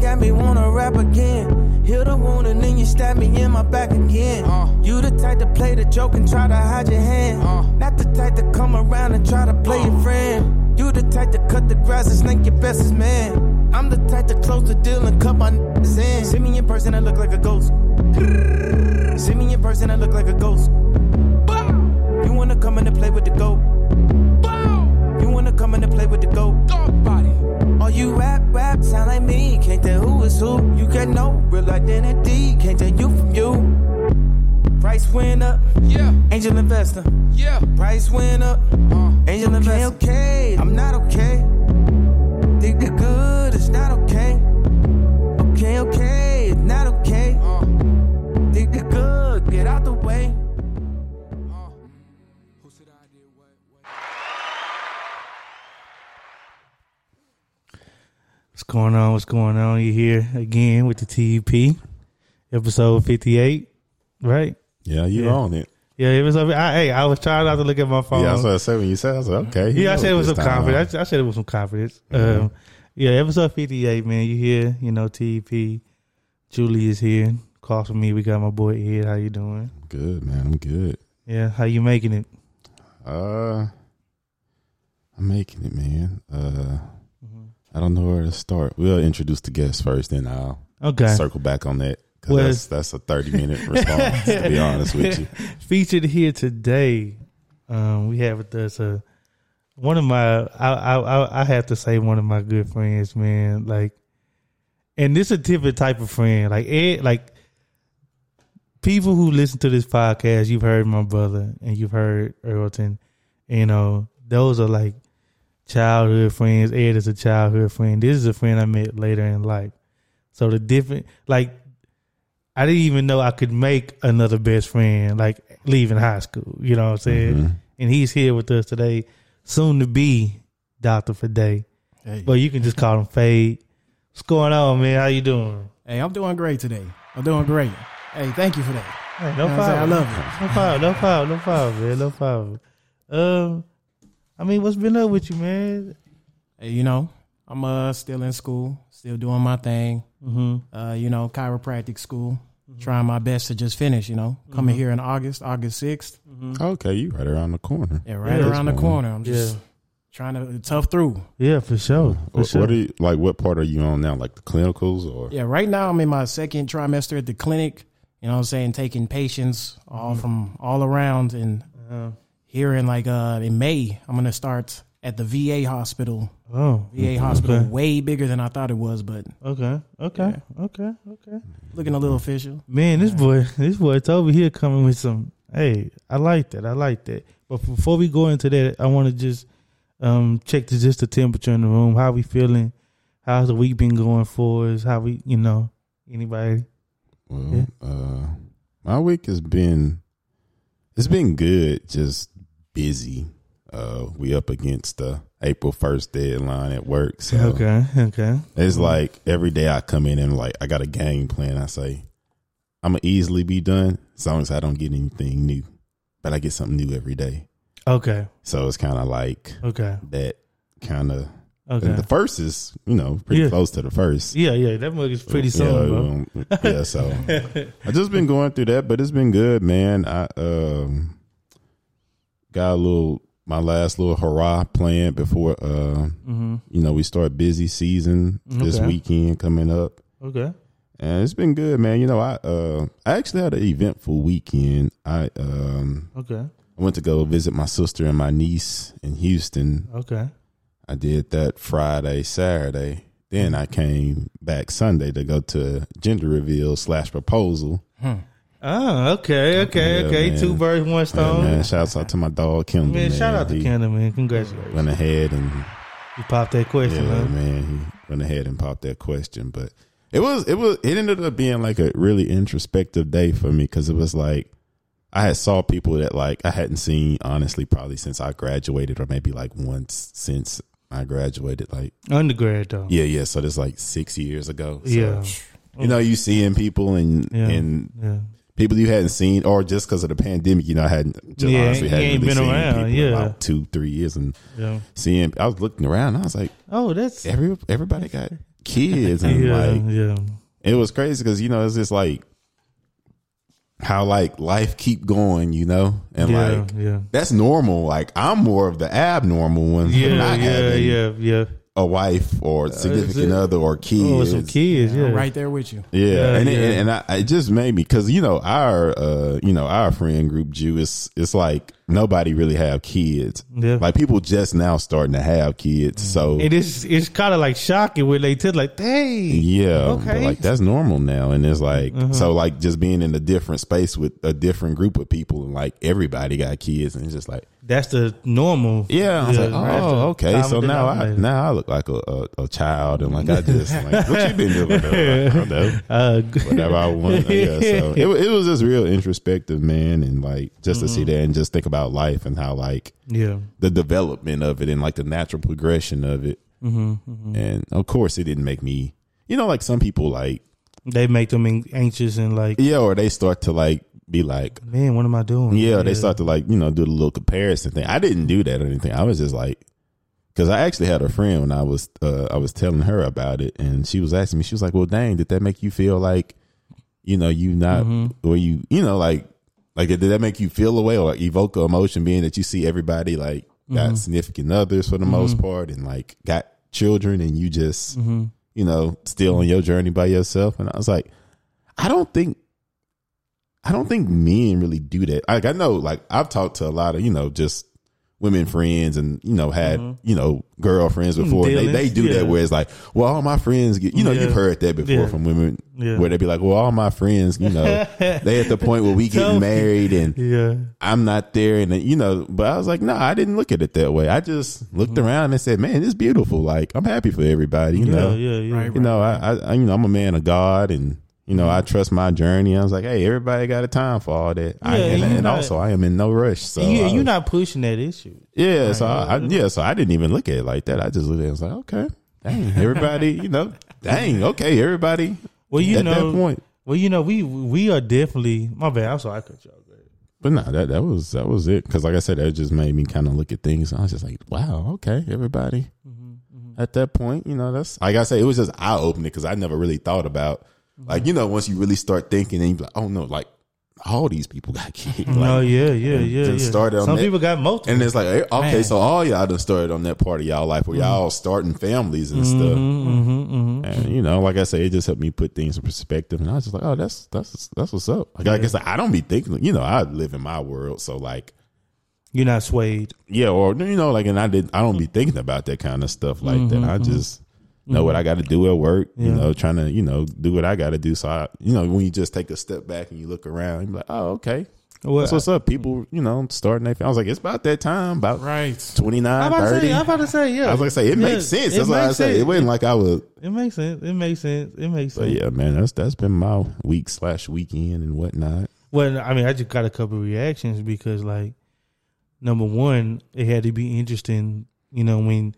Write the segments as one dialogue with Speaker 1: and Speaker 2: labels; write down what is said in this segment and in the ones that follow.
Speaker 1: got me wanna rap again. Heal the wound and then you stab me in my back again. Uh. You the type to play the joke and try to hide your hand. Uh. Not the type to come around and try to play your uh. friend. You the type to cut the grass and snake your bestest man. I'm the type to close the deal and cut my niggas in. See me in person, I look like a ghost. See me in person, I look like a ghost. You wanna come in and play with the goat? You wanna come in and play with the goat? Body. All you rap, is who. You can know real identity. Can't tell you from you. Price went up. Yeah. Angel investor. Yeah. Price went up. Uh. Angel investor. Okay, okay. I'm not okay.
Speaker 2: Going on? What's going on? You here again with the TEP, episode fifty-eight, right?
Speaker 3: Yeah, you
Speaker 2: Yeah.
Speaker 3: on it.
Speaker 2: Yeah, it was. I, hey, I was trying not to look at my phone.
Speaker 3: Yeah, that's what I said when you said. I was like, okay.
Speaker 2: Yeah, I said it was some confidence. I, I said it was some confidence. Um, yeah, episode fifty-eight, man. You here? You know, TEP. Julie is here. Across from me, we got my boy Ed. How you doing?
Speaker 3: Good man, I'm good.
Speaker 2: Yeah, how you making it?
Speaker 3: Uh, I'm making it, man. Uh, I don't know where to start. We'll introduce the guests first, then I'll
Speaker 2: Okay.
Speaker 3: circle back on that because
Speaker 2: Well-
Speaker 3: that's that's a 30 minute response. to be honest with you,
Speaker 2: Featured here today, um, we have with us uh, one of my. I, I I I have to say one of my good friends, man. Like, and this is a different type of friend. Like Ed, like people who listen to this podcast, you've heard my brother and you've heard Earlton. You know, those are like childhood friends. Ed is a childhood friend. This is a friend I met later in life. So the different, like, I didn't even know I could make another best friend, like leaving high school. You know what I'm saying?
Speaker 3: Mhm.
Speaker 2: And he's here with us today, soon to be Doctor Fade.
Speaker 4: Hey.
Speaker 2: But you can just call him Fade. What's going on, man? How you doing?
Speaker 4: Hey, I'm doing great today. I'm doing great. Hey, thank you for that.
Speaker 2: Hey,
Speaker 4: You
Speaker 2: no
Speaker 4: know what I'm saying? I
Speaker 2: problem.
Speaker 4: love it.
Speaker 2: No problem. No problem. No problem, man. No problem. Um, I mean, what's been up with you, man?
Speaker 4: Hey, you know, I'm uh still in school, still doing my thing.
Speaker 2: Mm-hmm.
Speaker 4: Uh, you know, chiropractic school. Trying my best to just finish, you know.
Speaker 2: Mm-hmm.
Speaker 4: Coming here in August, August 6th.
Speaker 3: okay, you right around the corner.
Speaker 4: Yeah, right
Speaker 2: Yeah,
Speaker 4: around the corner. I'm just
Speaker 2: Yeah.
Speaker 4: trying to tough through.
Speaker 2: Yeah, for sure. For
Speaker 3: What,
Speaker 2: sure.
Speaker 3: what are you like? What part are you on now? Like the clinicals or?
Speaker 4: Yeah, right now I'm in my second trimester at the clinic. You know what I'm saying? Taking patients all
Speaker 2: Mm-hmm.
Speaker 4: from all around and
Speaker 2: Uh,
Speaker 4: here in like uh in May, I'm gonna start at the VA hospital.
Speaker 2: oh,
Speaker 4: VA hospital
Speaker 2: Okay.
Speaker 4: way bigger than I thought it was, but
Speaker 2: okay, okay, okay, okay.
Speaker 4: looking a little official.
Speaker 2: Man, this boy, this boy over here coming with some. Hey, I like that. I like that. But before we go into that, I want to just um check the, just the temperature in the room. How we feeling? How's the week been going for us? How we, you know, anybody?
Speaker 3: Well,
Speaker 2: Yeah.
Speaker 3: uh, my week has been it's been good, just busy. Uh, we up against the April first deadline at work, so
Speaker 2: Okay, okay.
Speaker 3: it's like every day I come in and like I got a game plan. I say I'm gonna easily be done as long as I don't get anything new, but I get something new every day.
Speaker 2: Okay,
Speaker 3: So it's kind of like
Speaker 2: okay,
Speaker 3: that kind of.
Speaker 2: okay.
Speaker 3: The first is you know pretty
Speaker 2: Yeah.
Speaker 3: close to the first.
Speaker 2: Yeah, yeah, that mug is pretty soon,
Speaker 3: yeah,
Speaker 2: bro.
Speaker 3: um, yeah, so I just been going through that, but it's been good, man. I um got a little my last little hurrah planned before uh
Speaker 2: Mm-hmm.
Speaker 3: you know we start busy season this
Speaker 2: Okay.
Speaker 3: weekend coming up.
Speaker 2: Okay.
Speaker 3: And it's been good, man. You know, I uh I actually had an eventful weekend. I um
Speaker 2: Okay.
Speaker 3: I went to go visit my sister and my niece in Houston.
Speaker 2: Okay.
Speaker 3: I did that Friday, Saturday. Then I came back Sunday to go to gender reveal slash proposal.
Speaker 2: Oh, okay, okay,
Speaker 3: Yeah,
Speaker 2: okay.
Speaker 3: man.
Speaker 2: Two birds, one stone.
Speaker 3: man,
Speaker 2: man,
Speaker 3: shouts out to my dog Kendall.
Speaker 2: shout out to
Speaker 3: He
Speaker 2: Kendall, man. Congratulations.
Speaker 3: Went ahead and
Speaker 2: You popped that question,
Speaker 3: yeah,
Speaker 2: huh?
Speaker 3: man, he went ahead and popped that question. But it was it was it ended up being like a really introspective day for me because it was like I had saw people that like I hadn't seen honestly probably since I graduated or maybe like once since I graduated. Like
Speaker 2: Undergrad though.
Speaker 3: yeah, yeah. So that's like six years ago. So,
Speaker 2: Yeah.
Speaker 3: You know, you seeing people and
Speaker 2: Yeah.
Speaker 3: and
Speaker 2: Yeah.
Speaker 3: People you hadn't seen, or just because of the pandemic, you know, I hadn't just
Speaker 2: Yeah,
Speaker 3: honestly hadn't really
Speaker 2: been
Speaker 3: seen
Speaker 2: around,
Speaker 3: people in
Speaker 2: yeah.
Speaker 3: about two, three years, and
Speaker 2: Yeah.
Speaker 3: seeing. I was looking around, and I was like,
Speaker 2: Oh, that's
Speaker 3: every everybody got kids and
Speaker 2: yeah,
Speaker 3: like
Speaker 2: yeah,
Speaker 3: it was crazy because you know it's just like how like life keep going, you know, and
Speaker 2: yeah,
Speaker 3: like
Speaker 2: yeah,
Speaker 3: that's normal. Like I'm more of the abnormal one,
Speaker 2: yeah, yeah, yeah, yeah.
Speaker 3: A wife or significant
Speaker 2: it-
Speaker 3: other or kids.
Speaker 2: Oh, some kids, yeah,
Speaker 4: I'm right there with you.
Speaker 3: Yeah,
Speaker 2: Yeah,
Speaker 3: and
Speaker 2: yeah.
Speaker 3: It, and I, it just made me because you know our uh you know our friend group Jew is it's like nobody really have kids.
Speaker 2: Yeah.
Speaker 3: Like people just now starting to have kids. So
Speaker 2: it's it's kind of like shocking when they tell like, hey,
Speaker 3: yeah,
Speaker 2: Okay.
Speaker 3: like that's normal now, and it's like
Speaker 2: Mm-hmm.
Speaker 3: so like just being in a different space with a different group of people, and like everybody got kids, and it's just like
Speaker 2: that's the normal.
Speaker 3: yeah, I was like, oh, okay. So now I now I look like a, a, a child, and like I just like what you been doing? I don't know.
Speaker 2: Uh,
Speaker 3: whatever I want. Yeah, so it, it was just real introspective, man, and like just to
Speaker 2: Mm-hmm.
Speaker 3: see that and just think about life and how like
Speaker 2: yeah,
Speaker 3: the development of it and like the natural progression of it.
Speaker 2: Mm-hmm,
Speaker 3: And of course, it didn't make me, you know, like some people like
Speaker 2: they make them anxious and like,
Speaker 3: yeah, or they start to like be like
Speaker 2: man, what am I doing?
Speaker 3: yeah, they start to like you know do the little comparison thing. I didn't do that or anything. I was just like. Cause I actually had a friend when I was uh, I was telling her about it, and she was asking me. She was like, "Well, dang, did that make you feel like, you know, you not mm-hmm. or you, you know, like, like did that make you feel a way or evoke an emotion, being that you see everybody like got mm-hmm. significant others for the mm-hmm. most part, and like got children, and you just, you know, still on your journey by yourself?" And I was like, I don't think I don't think men really do that. Like I know, like I've talked to a lot of you know just women friends and you know had mm-hmm. you know girlfriends mm, before. They they do
Speaker 2: yeah.
Speaker 3: that where it's like, well, all my friends get you know
Speaker 2: Yeah.
Speaker 3: you've heard that before
Speaker 2: Yeah.
Speaker 3: from women
Speaker 2: Yeah.
Speaker 3: where they'd be like, well, all my friends, you know, they at the point where we
Speaker 2: Tell
Speaker 3: getting married and
Speaker 2: yeah,
Speaker 3: I'm not there, and you know, but I was like, no, I didn't look at it that way. I just looked mm. around and said, man, it's beautiful. Like I'm happy for everybody, you
Speaker 2: yeah,
Speaker 3: know
Speaker 2: yeah, yeah.
Speaker 4: Right,
Speaker 3: you know, I, I, I, you know, I'm a man of God, and you know, I trust my journey. I was like, hey, everybody got a time for all that. I,
Speaker 2: Yeah,
Speaker 3: and,
Speaker 2: you're
Speaker 3: and
Speaker 2: not-
Speaker 3: also, I am in no rush. So
Speaker 2: yeah, you're not pushing that issue.
Speaker 3: yeah, so I, I, yeah, so I didn't even look at it like that. I just looked at it and was like, okay, dang, everybody, you know, dang, okay, everybody.
Speaker 2: Well, you
Speaker 3: at
Speaker 2: know,
Speaker 3: that point,
Speaker 2: well, you know, we we are definitely. My bad. I'm sorry, I cut you off.
Speaker 3: but no, that that was that was it. Because like I said, that just made me kind of look at things. I was just like, wow, okay, everybody.
Speaker 2: Mm-hmm,
Speaker 3: At that point, you know, that's like I said, it was just eye opening because I never really thought about, like, you know, once you really start thinking and you like, oh no, like all these people got kids. Like,
Speaker 2: no, yeah, yeah, yeah. yeah.
Speaker 3: started on
Speaker 2: Some
Speaker 3: that-
Speaker 2: people got multiple.
Speaker 3: And it's like, eh, okay,
Speaker 4: Man.
Speaker 3: so all y'all done started on that part of y'all life where mm-hmm. y'all starting families and stuff.
Speaker 2: mm-hmm, mm-hmm, mm-hmm.
Speaker 3: And you know, like I say, it just helped me put things in perspective. And I was just like, oh, that's that's that's what's up. Like I guess I don't be thinking, you know, I live in my world, so like,
Speaker 2: You're not swayed.
Speaker 3: yeah, or you know, like, and I did, I don't be thinking about that kind of stuff like that. I just know what mm-hmm. I got to do at work. You know, trying to you know do what I got to do. So I, you know, when you just take a step back and you look around, you're like, oh, okay,
Speaker 2: Well,
Speaker 3: that's what's up. People, you know, starting their. I was like, it's about that time, about
Speaker 4: Right.
Speaker 3: 29,
Speaker 2: I'm about, to
Speaker 3: 30.
Speaker 2: say, I'm about to say, yeah.
Speaker 3: I was like, say it
Speaker 2: Yeah,
Speaker 3: makes sense. That's why I say it wasn't like I was.
Speaker 2: It makes sense. It makes sense. It makes
Speaker 3: But
Speaker 2: sense.
Speaker 3: yeah, man, that's that's been my week slash weekend and whatnot.
Speaker 2: Well, I mean, I just got a couple of reactions because, like, number one, it had to be interesting. You know, when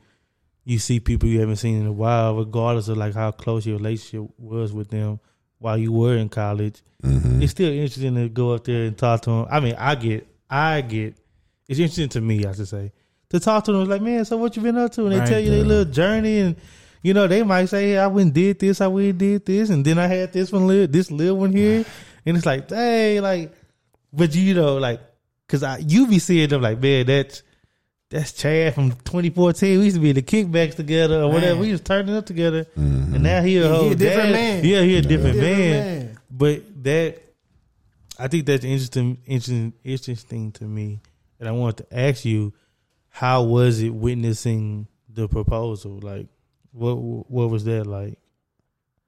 Speaker 2: you see people you haven't seen in a while, regardless of like how close your relationship was with them while you were in college,
Speaker 3: Mm-hmm.
Speaker 2: it's still interesting to go up there and talk to them. I mean, I get, I get. It's interesting to me, I should say, to talk to them. Like, man, so what you been up to? And they
Speaker 4: Right.
Speaker 2: tell you their little journey, and you know, they might say, hey, I went and did this, I went and did this, and then I had this one, li- this little one here, and it's like, hey, like, but you know, like, cause I, you be seeing them like, man, that's. That's Chad from 2014. We used to be in the kickbacks together or whatever.
Speaker 4: Man.
Speaker 2: We was turning up together,
Speaker 3: Mm-hmm.
Speaker 2: and now he a
Speaker 4: He- he
Speaker 2: whole
Speaker 4: a different
Speaker 2: dad.
Speaker 4: man.
Speaker 2: Yeah, he a different,
Speaker 4: Different
Speaker 2: man.
Speaker 4: man.
Speaker 2: But that, I think that's interesting, interesting, interesting to me. And I wanted to ask you, how was it witnessing the proposal? Like, what what was that like?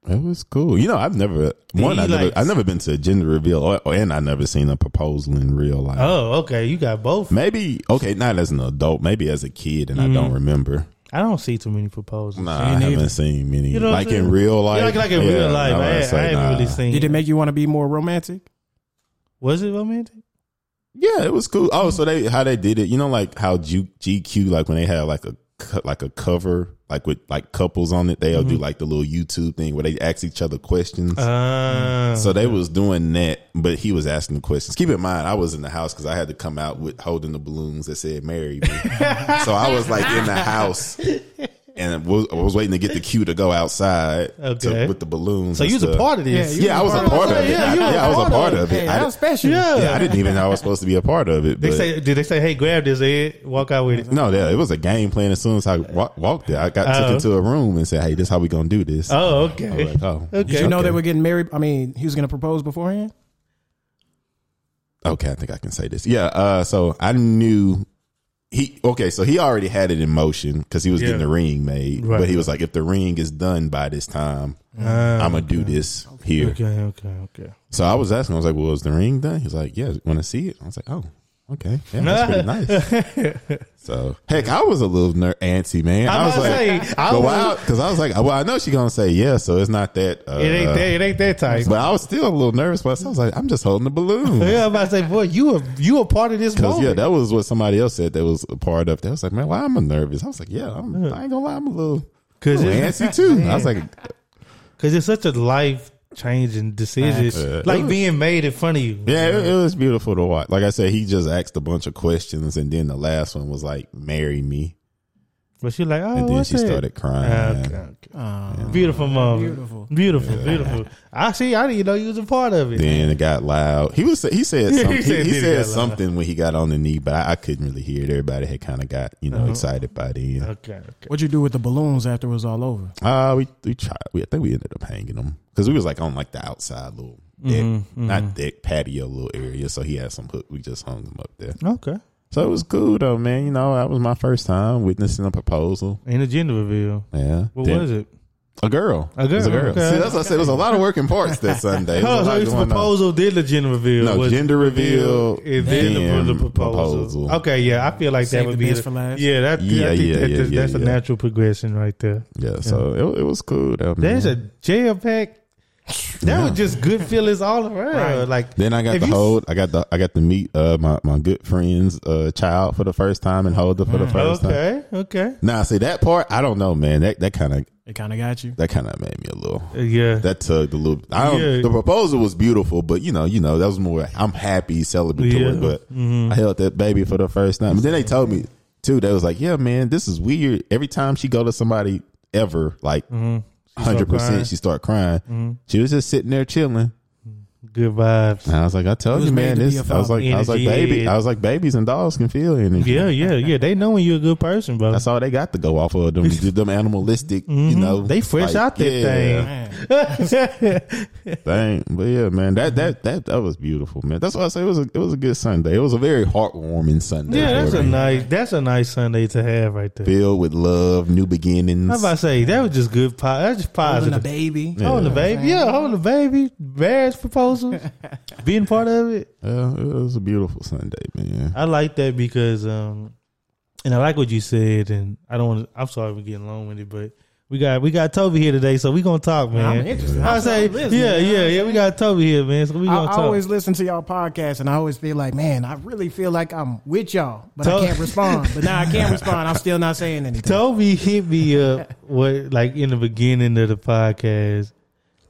Speaker 3: It was cool. You know, I've never one.
Speaker 2: he
Speaker 3: I never.
Speaker 2: like-
Speaker 3: I've never been to a gender reveal, or, and I never seen a proposal in real life.
Speaker 2: Oh, okay, you got both.
Speaker 3: Maybe okay, not as an adult. Maybe as a kid, and I don't mm. remember.
Speaker 2: I don't see too many proposals.
Speaker 3: Nah, I haven't
Speaker 4: neither.
Speaker 3: seen many.
Speaker 2: You know
Speaker 3: like in real life,
Speaker 2: Yeah, like, like in
Speaker 3: Yeah,
Speaker 2: real life,
Speaker 3: I
Speaker 2: I,
Speaker 3: would
Speaker 2: I,
Speaker 3: say,
Speaker 2: haven't
Speaker 3: nah.
Speaker 2: really seen.
Speaker 4: Did it make you want to be more romantic?
Speaker 2: Was it romantic?
Speaker 3: Yeah, it was cool. Oh, so they how they did it? You know, like how G, GQ, like when they had like a co- like a cover, like with like couples on it, they'll
Speaker 2: Mm-hmm.
Speaker 3: do like the little YouTube thing where they ask each other questions.
Speaker 2: Uh,
Speaker 3: So they was doing that, but he was asking the questions. Keep in mind, I was in the house because I had to come out with holding the balloons that said "marry me." so I was like in the house, and and was, I was waiting to get the cue to go outside to- with the balloons.
Speaker 2: So you was a part of this.
Speaker 3: Yeah, I was a part of it.
Speaker 2: Yeah,
Speaker 3: I, yeah, I was a part of it.
Speaker 4: Hey,
Speaker 3: I,
Speaker 4: that was special.
Speaker 2: Yeah.
Speaker 3: yeah, I didn't even know I was supposed to be a part of it.
Speaker 2: They
Speaker 3: but-
Speaker 2: say, did they say, "Hey, grab this, Ed, walk out with it"?
Speaker 3: no, yeah, it was a game plan. As soon as I wa- walked there, I got
Speaker 2: Oh.
Speaker 3: took into a room and said, "Hey, this is how we gonna do this."
Speaker 2: Oh,
Speaker 3: I was
Speaker 2: okay.
Speaker 3: like, oh,
Speaker 2: Okay.
Speaker 4: Did you know
Speaker 3: Okay.
Speaker 4: they were getting married? I mean, he was going to propose beforehand.
Speaker 3: okay, I think I can say this. Yeah, uh, so I knew he. Okay, so he already had it in motion because he was
Speaker 2: Yeah.
Speaker 3: getting the ring made.
Speaker 2: Right.
Speaker 3: But he was like, if the ring is done by this time,
Speaker 2: Ah,
Speaker 3: I'm gonna do this here.
Speaker 2: Okay, okay, okay.
Speaker 3: So I was asking, I was like, "Well, is the ring done?" He's like, "Yeah, want to see it?" I was like, "Oh, okay, yeah, that's pretty nice." so heck, I was a little ner- antsy, man. I, was like,
Speaker 2: say, I
Speaker 3: why? Because I was like, well, I know she's gonna say yes, so it's not that. Uh,
Speaker 2: It ain't that. It ain't that type.
Speaker 3: But I was still a little nervous. But I was like, I'm just holding the balloon.
Speaker 2: Yeah, I'm about to say, boy, you were you were part of this
Speaker 3: Because
Speaker 2: moment.
Speaker 3: yeah, that was what somebody else said. That was a part of. That I was like, man, why am I nervous? I was like, yeah, I'm, I ain't gonna lie, I'm a little,
Speaker 2: Cause
Speaker 3: little
Speaker 2: it's,
Speaker 3: antsy too. I was like,
Speaker 2: cause it's such a life changing decisions
Speaker 3: Uh,
Speaker 2: like
Speaker 3: was-
Speaker 2: being made in front of you.
Speaker 3: Yeah, it, it was beautiful to watch. Like I said, he just asked a bunch of questions, and then the last one was like, "Marry me,"
Speaker 2: But she like, oh,
Speaker 3: and then
Speaker 2: what's
Speaker 3: she
Speaker 2: that?
Speaker 3: started crying.
Speaker 2: Okay, okay.
Speaker 4: Uh,
Speaker 2: Beautiful mom,
Speaker 4: Beautiful.
Speaker 2: Beautiful, beautiful. I see. I didn't even know you was a part of it.
Speaker 3: Then it got loud. He was he said
Speaker 2: Yeah, he
Speaker 3: something. he
Speaker 2: said
Speaker 3: he
Speaker 2: then
Speaker 3: said
Speaker 2: got loud.
Speaker 3: something when he got on the knee, but I, I couldn't really hear it. Everybody had kind of got you know
Speaker 2: Uh-huh.
Speaker 3: excited by then.
Speaker 2: Okay, okay.
Speaker 4: What'd you do with the balloons after it was all over?
Speaker 3: Uh we we tried. We I think we ended up hanging them because we was like on like the outside little deck,
Speaker 2: Mm-hmm,
Speaker 3: not deck patio little area. So he had some hook. We just hung them up there.
Speaker 2: Okay.
Speaker 3: So it was cool though, man. You know, that was my first time witnessing a proposal.
Speaker 2: And a gender reveal.
Speaker 3: Yeah,
Speaker 2: What
Speaker 3: Then-
Speaker 2: was it?
Speaker 3: A girl.
Speaker 2: A girl,
Speaker 3: It was a girl.
Speaker 2: okay.
Speaker 3: See, that's what I said. It was a lot of working parts that Sunday. It
Speaker 2: Oh, so it's
Speaker 3: going on.
Speaker 2: proposal, then the gender reveal.
Speaker 3: No,
Speaker 2: Was
Speaker 3: gender reveal,
Speaker 2: and then the, the proposal.
Speaker 3: proposal.
Speaker 2: Okay, yeah, I feel like
Speaker 4: Save
Speaker 2: that would
Speaker 4: the
Speaker 2: be
Speaker 4: best for last.
Speaker 2: Yeah, that,
Speaker 3: Yeah,
Speaker 2: I
Speaker 3: yeah,
Speaker 2: that,
Speaker 3: yeah, yeah,
Speaker 2: that's a natural progression right there.
Speaker 3: Yeah, so It, it was cool though. Man.
Speaker 2: There's a jail pack. That was just good feelings all around.
Speaker 4: Right.
Speaker 2: Like
Speaker 3: Then I got
Speaker 2: if
Speaker 3: to
Speaker 2: you-
Speaker 3: hold. I got the. I got to meet uh, my my good friend's uh, child for the first time and hold her for the first time.
Speaker 2: Okay, okay,
Speaker 3: Now, see that part. I don't know, man. That that kind of
Speaker 4: It kind of got you.
Speaker 3: that kind of made me a little.
Speaker 2: Uh, yeah.
Speaker 3: That tugged a little. I don't,
Speaker 2: Yeah.
Speaker 3: The proposal was beautiful, but you know, you know, that was more. I'm happy, celebratory,
Speaker 2: Yeah.
Speaker 3: but
Speaker 2: Mm-hmm.
Speaker 3: I held that baby for the first time. But then they told me too. They was like, "Yeah, man, this is weird. Every time she go to somebody ever, like
Speaker 2: Mm-hmm.
Speaker 3: Hundred percent, she start crying. She was just sitting there chilling.
Speaker 2: Good vibes.
Speaker 3: And I was like, I told
Speaker 4: was
Speaker 3: you, man.
Speaker 4: made
Speaker 3: This.
Speaker 4: a
Speaker 3: I was like, I was like, baby. I was like, babies and dogs can feel energy.
Speaker 2: Yeah, yeah, yeah. They know when you're a good person, bro.
Speaker 3: That's all they got to go off of them, them animalistic, you know.
Speaker 2: Mm-hmm. They fresh
Speaker 3: like,
Speaker 2: out that
Speaker 3: yeah.
Speaker 4: Man,
Speaker 3: Thing, but yeah, man, that that that that was beautiful, man. That's why I say it was a it was a good Sunday. It was a very heartwarming Sunday.
Speaker 2: yeah, that's a
Speaker 3: me.
Speaker 2: nice. That's a nice Sunday to have right there.
Speaker 3: filled with love, new beginnings.
Speaker 2: I'm about to say that was just good. Po- that's just
Speaker 4: holding a
Speaker 2: positive.
Speaker 4: baby.
Speaker 3: Yeah.
Speaker 2: Holding the baby, yeah, holding the baby, marriage proposals, being part of it.
Speaker 3: yeah, it was a beautiful Sunday, man.
Speaker 2: I like that because, um, and I like what you said, and I don't. want to I'm sorry we're getting long with it, but we got we got Toby here today, so we gonna talk, man.
Speaker 4: I'm interested.
Speaker 2: I
Speaker 4: I'm
Speaker 2: say,
Speaker 4: listening,
Speaker 2: yeah,
Speaker 4: man.
Speaker 2: yeah, yeah. We got Toby here, man. So we
Speaker 4: I,
Speaker 2: gonna
Speaker 4: I
Speaker 2: talk.
Speaker 4: always listen to y'all podcast, and I always feel like, man, I really feel like I'm with y'all, but
Speaker 2: Tell-
Speaker 4: I can't respond. But now I can't respond. I'm still not saying anything.
Speaker 2: Toby hit me up what like in the beginning of the podcast,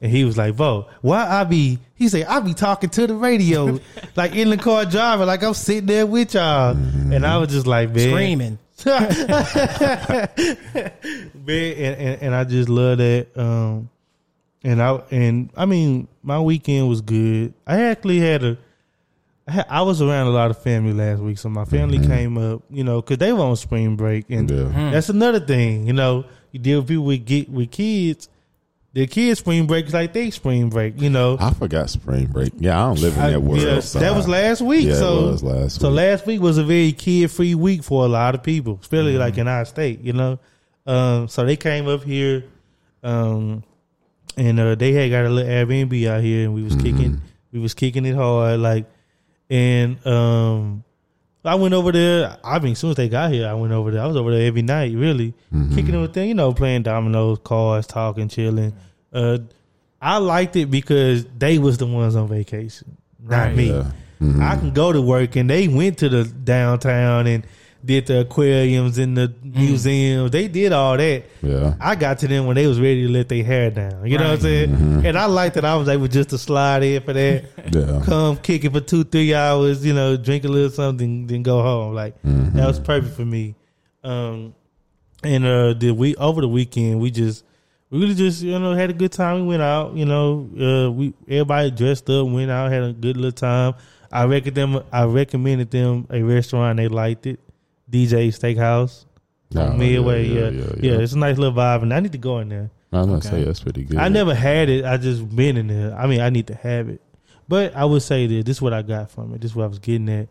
Speaker 2: and he was like, "Bo, why I be?" He said, "I be talking to the radio, like in the car driving, like I'm sitting there with y'all," and I was just like, "Man,
Speaker 4: Screaming.
Speaker 2: man," and, and, and I just love that. Um, and I and I mean, my weekend was good. I actually had a. I had- I was around a lot of family last week, so my family came up, you know, because they were on spring break, and
Speaker 3: Yeah.
Speaker 2: that's another thing, you know. You deal with people with get with kids, their kids spring break is like they spring break, you know.
Speaker 3: I forgot spring break. Yeah, I don't live in
Speaker 2: I-
Speaker 3: that world.
Speaker 2: yeah,
Speaker 3: so
Speaker 2: that was last week.
Speaker 3: Yeah, it
Speaker 2: so
Speaker 3: was last
Speaker 2: so
Speaker 3: week.
Speaker 2: last week was a very kid free week for a lot of people, especially
Speaker 3: Mm-hmm.
Speaker 2: like in our state, you know. Um, so they came up here, um, and uh, they had got a little Airbnb out here, and we was
Speaker 3: Mm-hmm.
Speaker 2: kicking, we was kicking it hard, like, and um, I went over there. I mean, as soon as they got here, I went over there. I was over there every night, really
Speaker 3: Mm-hmm.
Speaker 2: kicking it with them, you know, playing dominoes, cards, talking, chilling. Uh, I liked it because they was the ones on vacation, not
Speaker 4: Right.
Speaker 2: me.
Speaker 3: Yeah. Mhm.
Speaker 2: I can go to work, and they went to the downtown and did the aquariums and the museums. They did all that.
Speaker 3: Yeah.
Speaker 2: I got to them when they was ready to let their hair down. You know what I'm
Speaker 4: Right.
Speaker 2: saying? And I liked that I was able just to slide in for that.
Speaker 3: Yeah.
Speaker 2: Come kick it for two, three hours, you know, drink a little something, then go home. Like
Speaker 3: Mm-hmm.
Speaker 2: that was perfect for me. Um, And uh, the we over the weekend we just we really just you know had a good time. We went out, you know, uh, we everybody dressed up, went out, had a good little time. I recommended them. I recommended them a restaurant. They liked it, DJ Steakhouse.
Speaker 3: Oh,
Speaker 2: Midway, yeah
Speaker 3: yeah,
Speaker 2: yeah,
Speaker 3: yeah, yeah.
Speaker 2: It's a nice little vibe, and I need to go in there.
Speaker 3: I was gonna
Speaker 4: Okay.
Speaker 3: say that's pretty good.
Speaker 2: I never had it. I just been in there. I mean, I need to have it. But I would say that this is what I got from it. This is what I was getting at.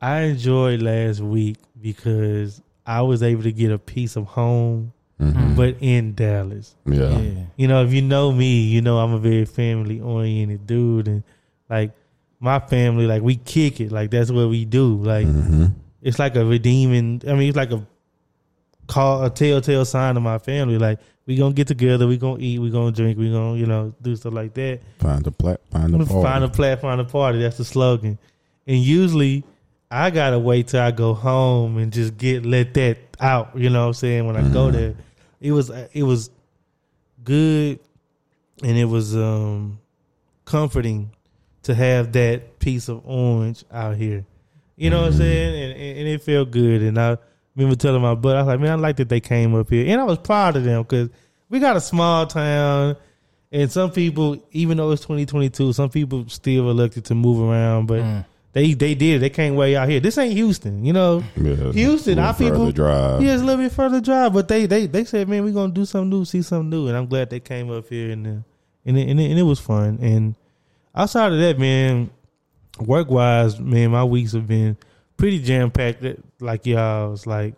Speaker 2: I enjoyed last week because I was able to get a piece of home,
Speaker 3: Mhm.
Speaker 2: but in Dallas.
Speaker 3: Yeah.
Speaker 4: Yeah.
Speaker 2: You know, if you know me, you know I'm a very family oriented dude, and like my family, like we kick it. Like that's what we do. Like
Speaker 3: hmm
Speaker 2: it's like a redeeming. I mean, it's like a call a telltale sign of my family. Like we gonna get together, we gonna eat, we gonna drink, we gonna you know do stuff like that.
Speaker 3: Find a plat. Find a
Speaker 2: Find
Speaker 3: party.
Speaker 2: a platform, a party. That's the slogan. And usually, I gotta wait till I go home and just get let that out. You know what I'm saying? When I go
Speaker 3: Mhm.
Speaker 2: there, it was it was good, and it was um comforting to have that piece of orange out here. You know what I'm saying? And, and, and it felt good. And I remember telling my buddy, I was like, man, I like that they came up here, and I was proud of them because we got a small town. And some people, even though it's 2022, some people still elected to move around, but
Speaker 4: Mm.
Speaker 2: they they did. They came way out here. This ain't Houston, you know.
Speaker 3: Yeah.
Speaker 2: Houston,
Speaker 3: A
Speaker 2: our
Speaker 3: little
Speaker 2: people-
Speaker 3: drive.
Speaker 2: Yeah, it's a little bit further drive, but they they they said, man, we're gonna do something new, see something new, and I'm glad they came up here and uh, and it, and it, and it was fun. And outside of that, man, work wise, man, my weeks have been pretty jam packed. Like y'all's, like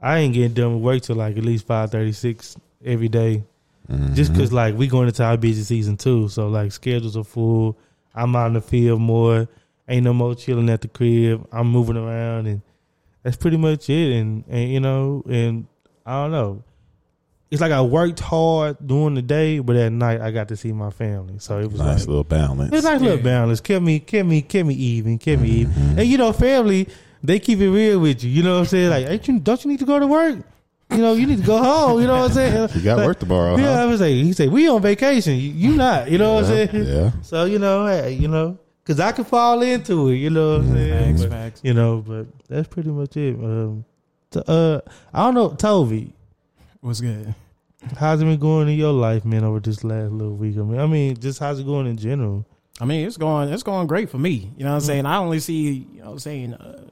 Speaker 2: I ain't getting done with work till like at least five thirty six every day
Speaker 3: Mhm.
Speaker 2: just because like we going into our busy season too. So like schedules are full. I'm out in the field more. Ain't no more chilling at the crib. I'm moving around, and that's pretty much it. And and you know, and I don't know. It's like I worked hard during the day, but at night I got to see my family. So it was
Speaker 3: nice
Speaker 2: like
Speaker 3: little balance.
Speaker 2: it's nice little balance. Kept me, kept me, kept me even, kept me even.
Speaker 3: Mhm.
Speaker 2: And you know, family, they keep it real with you. You know what I'm saying? Like, ain't you, don't you need to go to work? You know, you need to go home. You know what I'm saying?
Speaker 3: You got
Speaker 2: Like,
Speaker 3: work tomorrow,
Speaker 2: yeah,
Speaker 3: huh?
Speaker 2: I was like, he said, we on vacation. You, you not. You know what I'm saying?
Speaker 3: Yeah.
Speaker 2: So, you know, hey, you know, because I can fall into it. You know what I'm saying?
Speaker 4: Facts,
Speaker 2: But,
Speaker 4: facts.
Speaker 2: you know, but that's pretty much it. Um, t- uh, I don't know, Toby,
Speaker 4: What's good?
Speaker 2: how's it been going in your life, man, over this last little week? I mean, I mean, just how's it going in general?
Speaker 4: I mean, it's going it's going great for me. You know what I'm saying? I only see, you know what I'm saying, uh,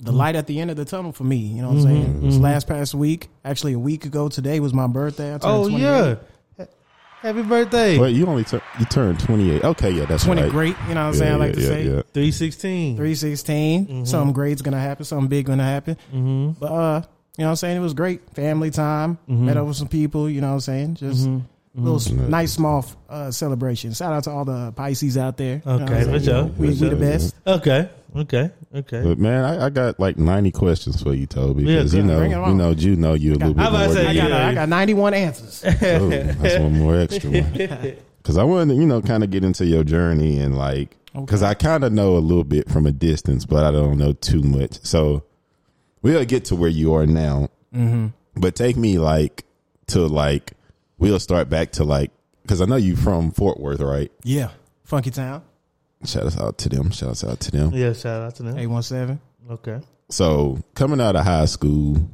Speaker 4: the light at the end of the tunnel for me. You know what I'm saying? This
Speaker 2: mhm.
Speaker 4: last past week, actually a week ago today was my birthday. I turned
Speaker 2: Oh, yeah. Happy birthday.
Speaker 3: Well, you only tur- you turned 28. Okay, yeah, that's
Speaker 4: 20
Speaker 3: right.
Speaker 4: great, you know what I'm saying? I like to
Speaker 3: yeah,
Speaker 4: say.
Speaker 3: yeah.
Speaker 2: 316.
Speaker 4: 316.
Speaker 2: Mhm.
Speaker 4: Something great's gonna happen, something big gonna happen.
Speaker 2: Mm-hmm.
Speaker 4: But uh, you know what I'm saying? It was great. Family time.
Speaker 2: Mhm.
Speaker 4: Met up with some people, you know what I'm saying? Just
Speaker 2: Mhm.
Speaker 4: little s
Speaker 3: Mhm.
Speaker 4: nice small uh, celebration. Shout out to all the Pisces out there. You know what
Speaker 2: Okay,
Speaker 4: I'm
Speaker 2: for sure.
Speaker 4: We, we
Speaker 2: For
Speaker 4: the best.
Speaker 2: Okay. Okay. Okay.
Speaker 3: But man, I, I got like 90 questions for you, Toby.
Speaker 2: Yeah,
Speaker 3: Because you know, you know, you know you a little
Speaker 4: I
Speaker 3: bit
Speaker 2: was
Speaker 3: more.
Speaker 2: to say,
Speaker 3: than
Speaker 4: I got,
Speaker 2: yeah.
Speaker 4: I got 91 answers.
Speaker 3: Oh, that's one more extra one. Because I wanted to, you know, kind of get into your journey and like, because I kind of know a little bit from a distance, but I don't know too much. So we'll get to where you are now.
Speaker 4: Mm-hmm.
Speaker 3: But take me like to like, we'll start back to like, because I know you from Fort Worth, right?
Speaker 4: Yeah. Funky Town,
Speaker 3: Shout us out to them. Shout us out to them.
Speaker 2: yeah, shout out to them.
Speaker 4: 817.
Speaker 2: Okay.
Speaker 3: So coming out of high school,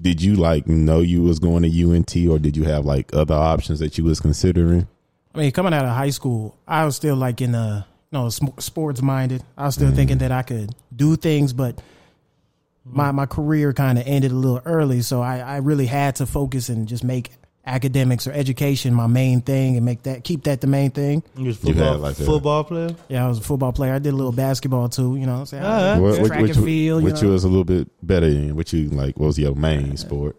Speaker 3: did you like know you was going to UNT or did you have like other options that you was considering?
Speaker 4: I mean, coming out of high school, I was still like in a, you know, sports minded. I was still thinking that I could do things, but my, my career kind of ended a little early. So I, I really had to focus and just make academics or education my main thing and make that, keep that the main thing.
Speaker 2: You was
Speaker 3: You had
Speaker 2: football,
Speaker 3: like a-
Speaker 2: football player?
Speaker 4: Yeah, I was a football player. I did a little basketball too, you know what I'm saying?
Speaker 3: What,
Speaker 4: Track
Speaker 3: which,
Speaker 4: and
Speaker 3: which,
Speaker 4: field, you
Speaker 3: which
Speaker 4: know?
Speaker 3: was a little bit better in? Which you like? What was your main sport?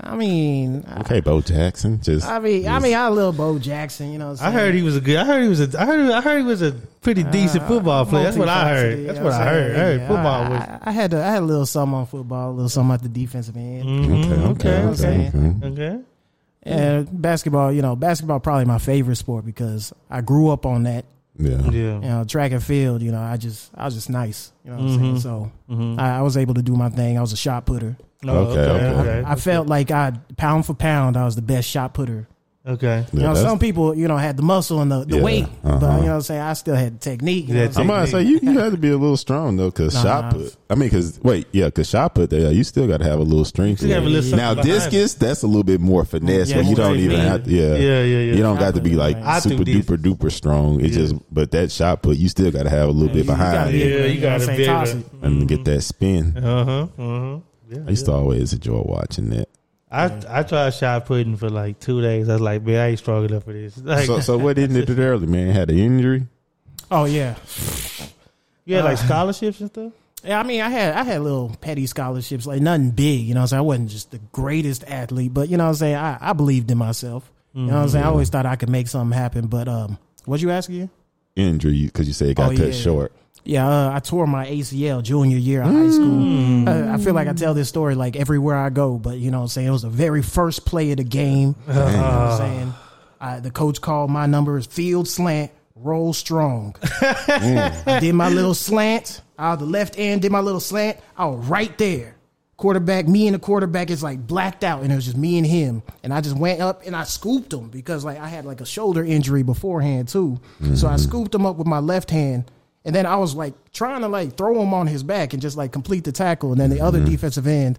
Speaker 4: I mean, I-
Speaker 3: Okay, Bo Jackson. Just
Speaker 4: I mean, I mean, I little Bo Jackson, you know. What I'm
Speaker 2: I heard he was a good. I heard he was a. I heard. I heard he was a pretty decent football player. That's what I heard. That's what I heard. I heard football was.
Speaker 4: I, I had to, I had a little something on football, a little something at the defensive end.
Speaker 2: Mhm,
Speaker 3: okay, okay,
Speaker 2: okay,
Speaker 3: okay. okay.
Speaker 2: okay.
Speaker 4: And basketball, you know, basketball probably my favorite sport because I grew up on that.
Speaker 3: Yeah.
Speaker 2: Yeah.
Speaker 4: You know, track and field. You know, I just, I was just nice. You know what I'm
Speaker 2: Mhm.
Speaker 4: saying? So
Speaker 2: Mhm.
Speaker 4: I, I was able to do my thing. I was a shot putter.
Speaker 2: Oh,
Speaker 3: Okay, okay.
Speaker 2: okay.
Speaker 4: I felt like I, pound for pound, I was the best shot putter
Speaker 2: Okay.
Speaker 4: You
Speaker 3: Yeah,
Speaker 4: know,
Speaker 3: that's-
Speaker 4: some people, you know, had the muscle and the, the
Speaker 3: Yeah,
Speaker 4: weight, but
Speaker 3: uh-huh.
Speaker 4: you know what I'm saying? I still had the technique. You know what I'm
Speaker 3: I'm
Speaker 4: saying?
Speaker 3: about to say you, you had to be a little strong though, because
Speaker 4: Nah,
Speaker 3: shot
Speaker 4: nah.
Speaker 3: put. I mean, because wait, yeah, because shot put there, you still got to have a little strength.
Speaker 2: You gotta have a little
Speaker 3: now
Speaker 2: something behind
Speaker 3: discus, that's a little bit more finesse,
Speaker 4: Yeah,
Speaker 3: where you
Speaker 4: more
Speaker 3: don't even
Speaker 4: technique.
Speaker 3: have. To, yeah,
Speaker 2: Yeah, yeah, yeah.
Speaker 3: You don't got to be
Speaker 4: Shot
Speaker 3: like
Speaker 4: right.
Speaker 2: I
Speaker 3: super
Speaker 2: do
Speaker 3: duper duper strong. It's
Speaker 2: Yeah.
Speaker 3: just, but that shot put, you still got to have a little
Speaker 4: Yeah,
Speaker 3: bit
Speaker 4: you- you gotta
Speaker 3: behind
Speaker 4: be
Speaker 3: it
Speaker 2: Yeah,
Speaker 4: able to,
Speaker 2: you
Speaker 4: know what I'm
Speaker 2: gotta
Speaker 4: saying,
Speaker 2: be
Speaker 4: toss
Speaker 2: able
Speaker 4: it.
Speaker 3: and get that spin.
Speaker 2: Uh huh. Uh huh. Yeah.
Speaker 3: I used to always enjoy watching that.
Speaker 2: I I tried shot putting for like two days. I was like, man, I ain't strong enough for this. Like,
Speaker 3: So, so what ended it early, man? Had an injury.
Speaker 4: Oh yeah,
Speaker 2: you had like
Speaker 4: uh,
Speaker 2: scholarships and stuff.
Speaker 4: yeah. I mean, I had I had little petty scholarships, like nothing big. You know, what I'm saying I wasn't just the greatest athlete, but you know, what I'm saying I, I believed in myself. You know, what I'm saying I always thought I could make something happen. But um, what you asking? again?
Speaker 3: Injury because you said it got
Speaker 4: Oh,
Speaker 3: cut
Speaker 4: yeah.
Speaker 3: short.
Speaker 4: Yeah, uh, I tore my ACL junior year of high school. Uh, I feel like I tell this story like everywhere I go, but you know what I'm saying? It was the very first play of the game. You know what I'm saying? I, the coach called my number is field slant, roll strong. I did my little slant out of the left end, did my little slant. I was right there. Quarterback, me and the quarterback is like blacked out, and it was just me and him. And I just went up and I scooped him because like I had like a shoulder injury beforehand too. So I scooped him up with my left hand, and then I was like trying to like throw him on his back and just like complete the tackle. And then the other mm-hmm. defensive end,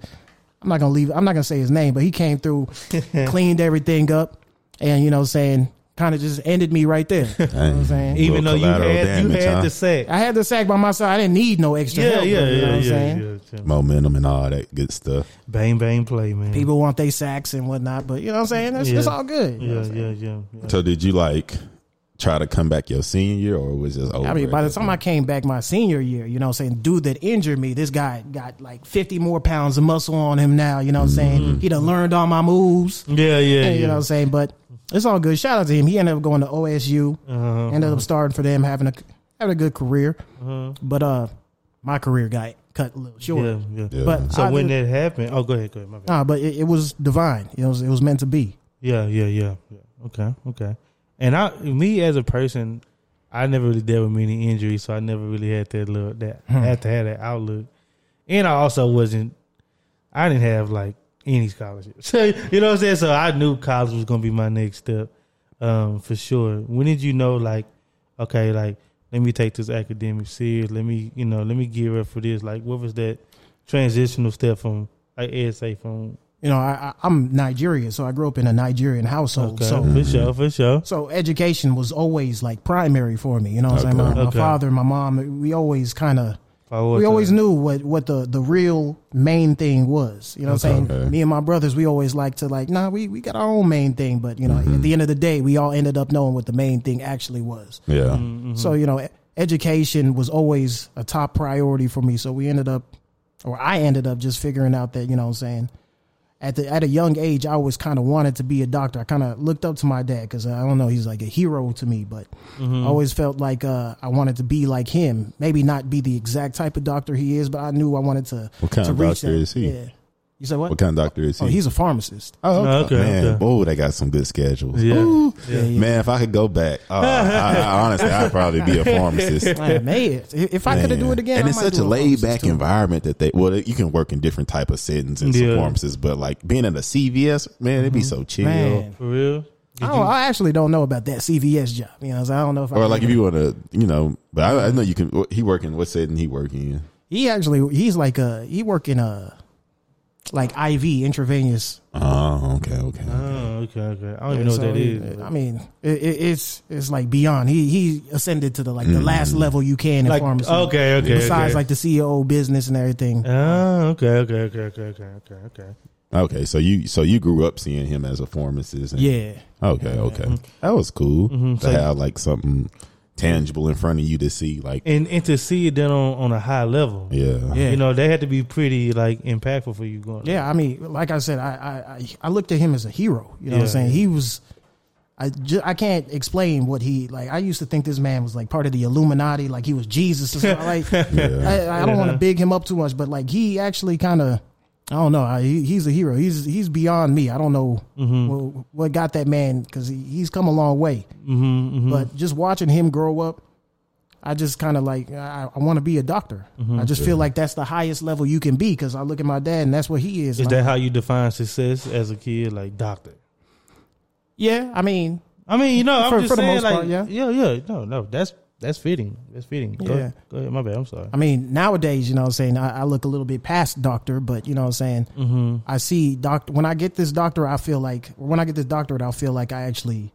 Speaker 4: I'm not gonna leave. I'm not gonna say his name, but he came through, cleaned everything up, and you know, saying kind of just ended me right there. You know what I'm saying?
Speaker 2: Even though you
Speaker 3: collateral
Speaker 2: had you had
Speaker 3: huh?
Speaker 2: the sack.
Speaker 4: I had the sack by my side. I didn't need no extra
Speaker 2: Yeah,
Speaker 4: help.
Speaker 2: yeah,
Speaker 4: you know
Speaker 2: yeah,
Speaker 4: what I'm
Speaker 2: yeah,
Speaker 4: saying?
Speaker 2: yeah, yeah.
Speaker 3: Momentum and all that good stuff.
Speaker 2: Bang bang play, man.
Speaker 4: People want their sacks and whatnot, but you know what I'm saying? It's, it's all good. you know
Speaker 2: Yeah,
Speaker 4: what I'm saying?
Speaker 2: yeah, yeah. yeah.
Speaker 3: So did you like try to come back your senior year, or was just over?
Speaker 4: I mean, by the time I came back my senior year, you know what I'm saying? Dude that injured me, this guy got like 50 more pounds of muscle on him now, you know what I'm
Speaker 3: Mm-hmm.
Speaker 4: saying? He done learned all my moves,
Speaker 2: Yeah, yeah,
Speaker 4: and, you
Speaker 2: yeah.
Speaker 4: know what I'm saying? But it's all good. Shout out to him. He ended up going to OSU,
Speaker 2: Uh-huh,
Speaker 4: ended up starting for them, having a having a good career.
Speaker 2: uh-huh.
Speaker 4: But uh, my career got cut a little short.
Speaker 2: Yeah, yeah.
Speaker 3: Yeah.
Speaker 4: But
Speaker 2: So
Speaker 4: I
Speaker 2: when
Speaker 4: did-
Speaker 2: that happened, oh, go ahead, go ahead. My bad.
Speaker 4: Nah, but it, it was divine. It was it was meant to be.
Speaker 2: Yeah, yeah, yeah. Okay, okay. And I, me as a person, I never really dealt with many injuries, so I never really had that look. That
Speaker 4: Hmm.
Speaker 2: had to have that outlook. And I also wasn't. I didn't have like any scholarships. So you know what I'm saying. So I knew college was gonna be my next step, um, for sure. When did you know, like, okay, like, let me take this academic serious. Let me, you know, let me gear up for this. Like, what was that transitional step from, like, say from
Speaker 4: You know, I, I, I'm Nigerian, so I grew up in a Nigerian household.
Speaker 2: Okay,
Speaker 4: So
Speaker 2: for sure, for sure.
Speaker 4: So education was always like primary for me. You know what I'm saying? My, my
Speaker 2: Okay.
Speaker 4: father, my mom, we always kind of we always knew what what the the real main thing was. You know what I'm saying?
Speaker 3: Okay.
Speaker 4: Me and my brothers, we always like to like, nah, we we got our own main thing, but you know, at the end of the day, we all ended up knowing what the main thing actually was.
Speaker 3: Yeah.
Speaker 2: Mm-hmm.
Speaker 4: So you know, education was always a top priority for me. So we ended up, or I ended up, just figuring out that you know what I'm saying. At the at a young age, I always kind of wanted to be a doctor. I kind of looked up to my dad because I don't know, he's like a hero to me. But
Speaker 2: Mm-hmm.
Speaker 4: I always felt like uh, I wanted to be like him. Maybe not be the exact type of doctor he is, but I knew I wanted to.
Speaker 3: What kind
Speaker 4: to
Speaker 3: of
Speaker 4: reach
Speaker 3: doctor
Speaker 4: that.
Speaker 3: is he?
Speaker 4: Yeah. You said what?
Speaker 3: What kind of doctor is he?
Speaker 4: Oh, he's a pharmacist.
Speaker 3: Oh,
Speaker 2: Okay,
Speaker 3: man.
Speaker 2: okay.
Speaker 3: Oh, they got some good schedules.
Speaker 2: Yeah.
Speaker 4: Yeah, yeah.
Speaker 3: Man, if I could go back, uh, I, I, honestly, I'd probably be a pharmacist.
Speaker 4: Man, man, if I could do it again,
Speaker 3: and
Speaker 4: I
Speaker 3: it's
Speaker 4: might
Speaker 3: such
Speaker 4: do
Speaker 3: a laid back
Speaker 4: too.
Speaker 3: environment that they well, you can work in different type of settings and
Speaker 2: Yeah.
Speaker 3: some pharmacists, but like being at a CVS, man, it'd be so chill.
Speaker 4: Mm-hmm. Man.
Speaker 2: For real?
Speaker 4: I, don't, I actually don't know about that CVS job. You know, so I don't know if I
Speaker 3: Or
Speaker 4: could
Speaker 3: like if you want to, you know, but I, I know you can. He working what setting he working in?
Speaker 4: He actually he's like a he work in a like IV intravenous.
Speaker 3: Oh, okay, okay.
Speaker 2: Oh, okay, okay. I don't even know
Speaker 4: So,
Speaker 2: what that is.
Speaker 4: I mean, it, it, it's it's like beyond. He he ascended to the like the last mm. level you can in
Speaker 2: like,
Speaker 4: pharmacy.
Speaker 2: okay, okay.
Speaker 4: Besides
Speaker 2: okay.
Speaker 4: like the CEO business and everything.
Speaker 2: Oh, okay, okay, okay, okay, okay, okay, okay.
Speaker 3: Okay, so you so you grew up seeing him as a pharmacist. And,
Speaker 4: Yeah.
Speaker 3: Okay, okay, mm-hmm. that was cool
Speaker 2: Mhm.
Speaker 3: to
Speaker 2: So-
Speaker 3: have like something tangible in front of you to see. Like,
Speaker 2: And and to see it done on, on a high level.
Speaker 3: yeah,
Speaker 4: Yeah.
Speaker 2: You know, they had to be pretty like impactful for you going.
Speaker 4: Yeah, I mean, like I said, I I, I, I looked at him as a hero. You know what I'm saying? He was. I just, I can't explain what he like. I used to think this man was like part of the Illuminati, like he was Jesus. Or something. Like
Speaker 3: Yeah.
Speaker 4: I, I don't want to big him up too much, but like he actually kind of, I don't know. I, he, he's a hero. He's he's beyond me. I don't know mm-hmm. what, what got that man because he, he's come a long way.
Speaker 2: Mm-hmm, mm-hmm,
Speaker 4: But just watching him grow up, I just kind of like I, I want to be a doctor. Mm-hmm. I just feel like that's the highest level you can be because I look at my dad and that's what he is.
Speaker 2: Is
Speaker 4: And I'm-
Speaker 2: that how you define success as a kid? Like doctor.
Speaker 4: Yeah, I mean,
Speaker 2: I mean, you know, I'm
Speaker 4: For-
Speaker 2: just
Speaker 4: for the
Speaker 2: saying,
Speaker 4: most
Speaker 2: like,
Speaker 4: part, yeah.
Speaker 2: yeah, yeah, no, no, that's that's fitting. That's fitting. Go,
Speaker 4: Yeah.
Speaker 2: go ahead. My bad. I'm sorry.
Speaker 4: I mean, nowadays, you know what I'm saying, I, I look a little bit past doctor, but you know what I'm saying,
Speaker 2: Mm-hmm.
Speaker 4: I see doctor when I get this doctor, I feel like when I get this doctorate, I'll feel like I actually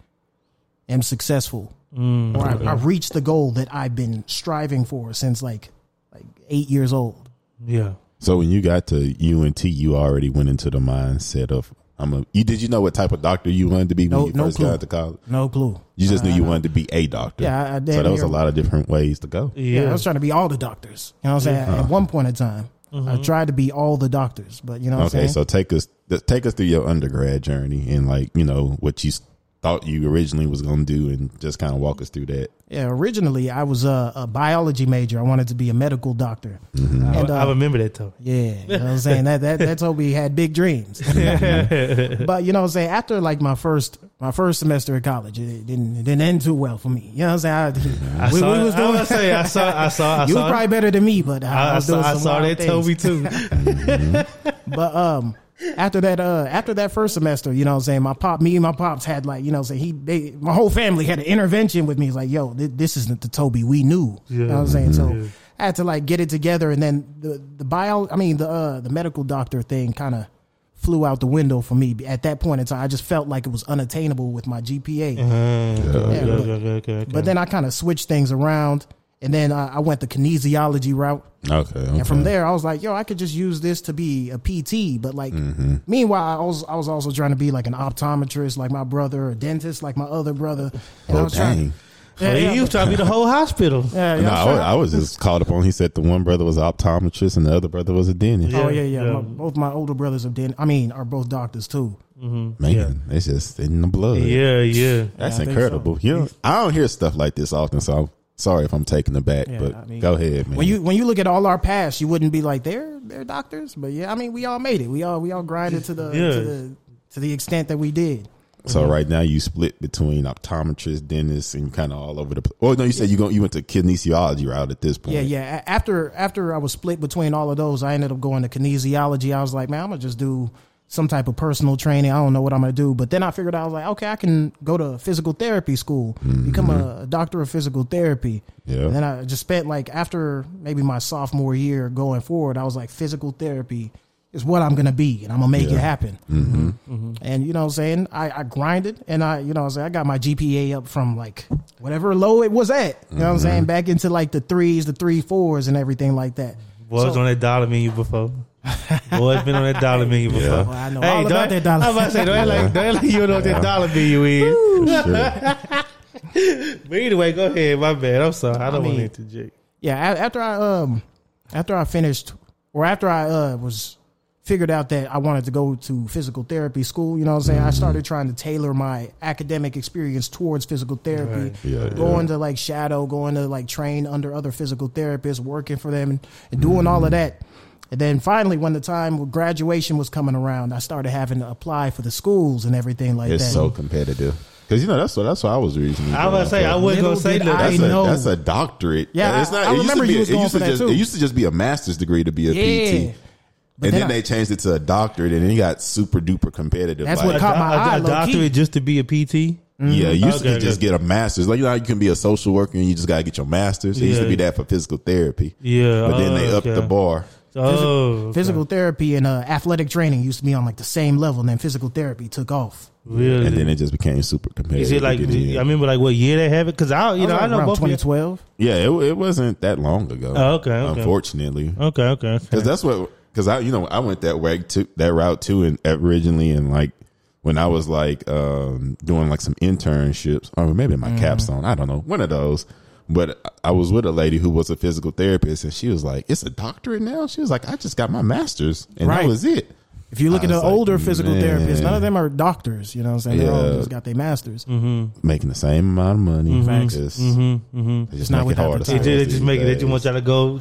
Speaker 4: am successful.
Speaker 2: Mm,
Speaker 4: or
Speaker 2: okay.
Speaker 4: I, I've reached the goal that I've been striving for since like like eight years old.
Speaker 2: yeah.
Speaker 3: So when you got to UNT, you already went into the mindset of I'm a. You did you know what type of doctor you wanted to be when you
Speaker 4: no
Speaker 3: first
Speaker 4: clue.
Speaker 3: got to college?
Speaker 4: No clue.
Speaker 3: You just knew
Speaker 4: Uh,
Speaker 3: you wanted to be a doctor.
Speaker 4: Yeah, I, I
Speaker 3: So there was a lot of different ways to go.
Speaker 2: Yeah.
Speaker 4: Yeah, I was trying to be all the doctors. You know what I'm saying? At one point in time, I tried to be all the doctors, but you know what
Speaker 3: Okay,
Speaker 4: I'm
Speaker 3: so take us take us through your undergrad journey and like you know what you s- thought you originally was going to do, and just kind of walk us through that.
Speaker 4: yeah, originally I was a, a biology major. I wanted to be a medical doctor.
Speaker 3: Mm-hmm.
Speaker 4: And,
Speaker 2: I, I
Speaker 4: uh,
Speaker 2: remember that though.
Speaker 4: Yeah, you know what I'm saying? That that that Toby had big dreams. but you know what I'm saying? After like my first my first semester of college, it didn't it didn't end too well for me. You know what I'm saying? I,
Speaker 2: I
Speaker 4: we,
Speaker 2: saw.
Speaker 4: we was
Speaker 2: I
Speaker 4: doing
Speaker 2: was say I saw. I saw. I
Speaker 4: you
Speaker 2: saw.
Speaker 4: was probably better than me, but I,
Speaker 2: I, I
Speaker 4: was
Speaker 2: saw,
Speaker 4: doing
Speaker 2: I saw that
Speaker 4: things.
Speaker 2: Toby too.
Speaker 4: But um, after that, uh, after that first semester, you know, what I'm saying my pop, me and my pops had like, you know, what I'm saying he, they, my whole family had an intervention with me. It's like, yo, th- this isn't the Toby we knew. You know what I'm saying? So
Speaker 2: Yeah.
Speaker 4: I had to like get it together, and then the the bio, I mean the uh, the medical doctor thing kind of flew out the window for me. At that point in time, I just felt like it was unattainable with my GPA.
Speaker 2: Uh, okay,
Speaker 4: but-
Speaker 2: okay, okay, okay, okay.
Speaker 4: But then I kind of switched things around, and then uh, I went the kinesiology route.
Speaker 3: Okay, okay.
Speaker 4: And from there, I was like, yo, I could just use this to be a PT. But like,
Speaker 3: Mm-hmm.
Speaker 4: meanwhile, I was I was also trying to be like an optometrist, like my brother, a dentist, like my other brother. And I
Speaker 3: oh
Speaker 4: was trying.
Speaker 3: dang.
Speaker 4: Yeah, yeah,
Speaker 2: you was trying to be the whole hospital.
Speaker 4: yeah, yeah,
Speaker 3: No,
Speaker 4: I was
Speaker 3: I, was, I was just called upon. He said the one brother was an optometrist and the other brother was a dentist.
Speaker 4: oh
Speaker 2: Yeah,
Speaker 4: yeah, yeah.
Speaker 2: yeah.
Speaker 4: My, both my older brothers are dent. I mean, are both doctors too.
Speaker 3: Man, it's just in the blood.
Speaker 2: Yeah, yeah.
Speaker 3: That's
Speaker 4: Yeah, I think
Speaker 3: incredible. You know, I don't hear stuff like this often, so I'm sorry if I'm taking it back.
Speaker 4: Yeah,
Speaker 3: but
Speaker 4: I mean,
Speaker 3: go ahead, man.
Speaker 4: When you when you look at all our past, you wouldn't be like they're they're doctors, but yeah, I mean, we all made it. We all we all grinded to the
Speaker 2: Yeah.
Speaker 4: to the to the extent that we did.
Speaker 3: so mm-hmm. right now you split between optometrist, dentist, and kind of all over the. place. Oh no, you said you go you went to kinesiology route at this point.
Speaker 4: Yeah, yeah. After after I was split between all of those, I ended up going to kinesiology. I was like, man, I'm gonna just do some type of personal training. I don't know what I'm gonna do, but then I figured out I was like, okay, I can go to physical therapy school, become a mm-hmm. doctor of physical therapy.
Speaker 3: Yeah.
Speaker 4: And then I just spent like after maybe my sophomore year going forward, I was like, physical therapy is what I'm gonna be, and I'm gonna make
Speaker 3: Yeah.
Speaker 4: it happen. Mm-hmm. Mm-hmm. And you know what I'm saying? I, I grinded and I, you know what I'm saying? I got my GPA up from like whatever low it was at. You know what I'm saying? Back into like the threes, the three fours and everything like that.
Speaker 2: Boys
Speaker 4: So-
Speaker 2: on that dollar menu before. Boys been on that dollar menu before.
Speaker 3: Yeah.
Speaker 4: Well, I know all about
Speaker 2: don't-
Speaker 4: that dollar.
Speaker 2: I'm about to say, don't act like, don't act like you know what that dollar menu is.
Speaker 3: For sure.
Speaker 2: But anyway, go ahead. My bad. I'm sorry. I don't
Speaker 4: I
Speaker 2: want to
Speaker 4: mean-
Speaker 2: interject.
Speaker 4: Yeah, after I um after I finished or after I uh was figured out that I wanted to go to physical therapy school, you know what I'm saying? I started trying to tailor my academic experience towards physical therapy.
Speaker 2: Right.
Speaker 3: Yeah,
Speaker 4: going
Speaker 3: yeah.
Speaker 4: to like shadow, going to like train under other physical therapists, working for them and, and doing all of that. And then finally when the time of graduation was coming around, I started having to apply for the schools and everything like
Speaker 3: It's
Speaker 4: that.
Speaker 3: It's so competitive because you know that's what that's what I was reasoning.
Speaker 2: I was about to say, I wasn't
Speaker 4: Little
Speaker 2: going to say
Speaker 4: did
Speaker 2: that.
Speaker 4: I
Speaker 3: That's a,
Speaker 4: know.
Speaker 3: that's a doctorate.
Speaker 4: Yeah,
Speaker 3: it's not.
Speaker 4: I- I
Speaker 3: it used
Speaker 4: remember
Speaker 3: to be.
Speaker 4: you was
Speaker 3: it
Speaker 4: going
Speaker 3: used
Speaker 4: for
Speaker 3: to
Speaker 4: that
Speaker 3: just.
Speaker 4: too.
Speaker 3: It used to just be a master's degree to be a
Speaker 4: Yeah.
Speaker 3: PT,
Speaker 4: But
Speaker 3: and
Speaker 4: then
Speaker 3: then
Speaker 4: I-
Speaker 3: they changed it to a doctorate, and then you got super duper competitive.
Speaker 4: That's
Speaker 3: like,
Speaker 4: what
Speaker 2: a,
Speaker 4: caught my eye,
Speaker 2: a
Speaker 4: low
Speaker 2: doctorate
Speaker 4: key.
Speaker 2: just to be a PT.
Speaker 3: Yeah, you used
Speaker 2: Okay,
Speaker 3: to just
Speaker 2: okay.
Speaker 3: get a master's. Like you know, how you can be a social worker and you just got to get your master's. It used to be that for physical therapy.
Speaker 2: Yeah,
Speaker 3: but then they upped
Speaker 2: okay.
Speaker 3: the bar.
Speaker 2: Oh, okay.
Speaker 4: Physical therapy and uh, athletic training used to be on like the same level, and then physical therapy took off.
Speaker 2: Really?
Speaker 3: and then it just became super competitive.
Speaker 2: Is it like?
Speaker 3: to.
Speaker 2: I remember like what year they have it? Because I, you know, I know both. of you-
Speaker 4: 2012.
Speaker 3: yeah, it, it wasn't that long ago.
Speaker 2: Oh, okay, okay.
Speaker 3: Unfortunately,
Speaker 2: Okay, okay, okay.
Speaker 3: because that's what because I you know I went that way to that route too, and originally and like when I was like um doing like some internships or maybe my capstone, I don't know, one of those. But I was with a lady who was a physical therapist, and she was like, "It's a doctorate now." She was like, "I just got my master's, and that was it."
Speaker 4: If you look
Speaker 3: I
Speaker 4: at the
Speaker 3: like,
Speaker 4: older physical
Speaker 3: man.
Speaker 4: therapists, none of them are doctors. You know what I'm saying? They all just got their masters.
Speaker 3: Making the same amount of money,
Speaker 4: Facts.
Speaker 3: just,
Speaker 2: Mm-hmm, mm-hmm.
Speaker 3: they just
Speaker 4: not
Speaker 3: make it hard.
Speaker 2: They They just make it. They just want y'all to go.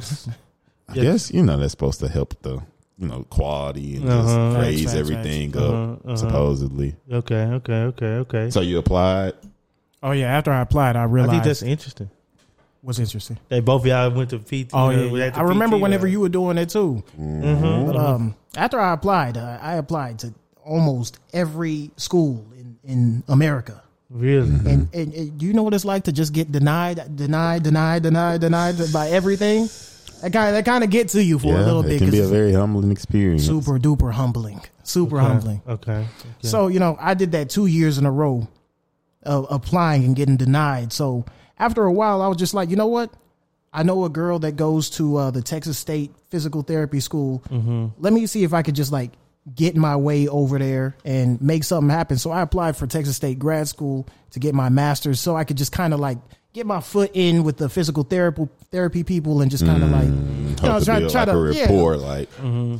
Speaker 3: I guess you know that's supposed to help the you know quality and
Speaker 2: Uh-huh.
Speaker 3: just raise
Speaker 4: facts,
Speaker 3: everything
Speaker 2: facts.
Speaker 3: up
Speaker 2: Uh-huh, uh-huh.
Speaker 3: supposedly.
Speaker 2: Okay, okay, okay, okay.
Speaker 3: So you applied.
Speaker 4: Oh yeah, after I applied, I
Speaker 2: I
Speaker 4: realized
Speaker 2: think that's interesting.
Speaker 4: What's interesting.
Speaker 2: They both of y'all went to PT.
Speaker 4: Oh yeah, yeah.
Speaker 2: at the
Speaker 4: I remember
Speaker 2: PT,
Speaker 4: whenever
Speaker 2: uh,
Speaker 4: you were doing it too.
Speaker 2: Mhm.
Speaker 4: But um, after I applied, uh, I applied to almost every school in, in America.
Speaker 2: Really?
Speaker 4: And, and, and do you know what it's like to just get denied, denied, denied, denied, denied by everything? That kind that kind of get to you for a little bit.
Speaker 3: it can be a very humbling experience.
Speaker 4: super duper humbling, super humbling.
Speaker 2: Okay. okay.
Speaker 4: So you know, I did that two years in a row of applying and getting denied. So after a while, I was just like, you know what? I know a girl that goes to uh, the Texas State Physical Therapy School. Let me see if I could just like get my way over there and make something happen. So I applied for Texas State grad school to get my master's, so I could just kind of like get my foot in with the physical therapy therapy people and just kind of like you know,
Speaker 3: Hope to
Speaker 4: try,
Speaker 3: build like
Speaker 4: to
Speaker 3: a
Speaker 4: yeah.
Speaker 3: rapport, like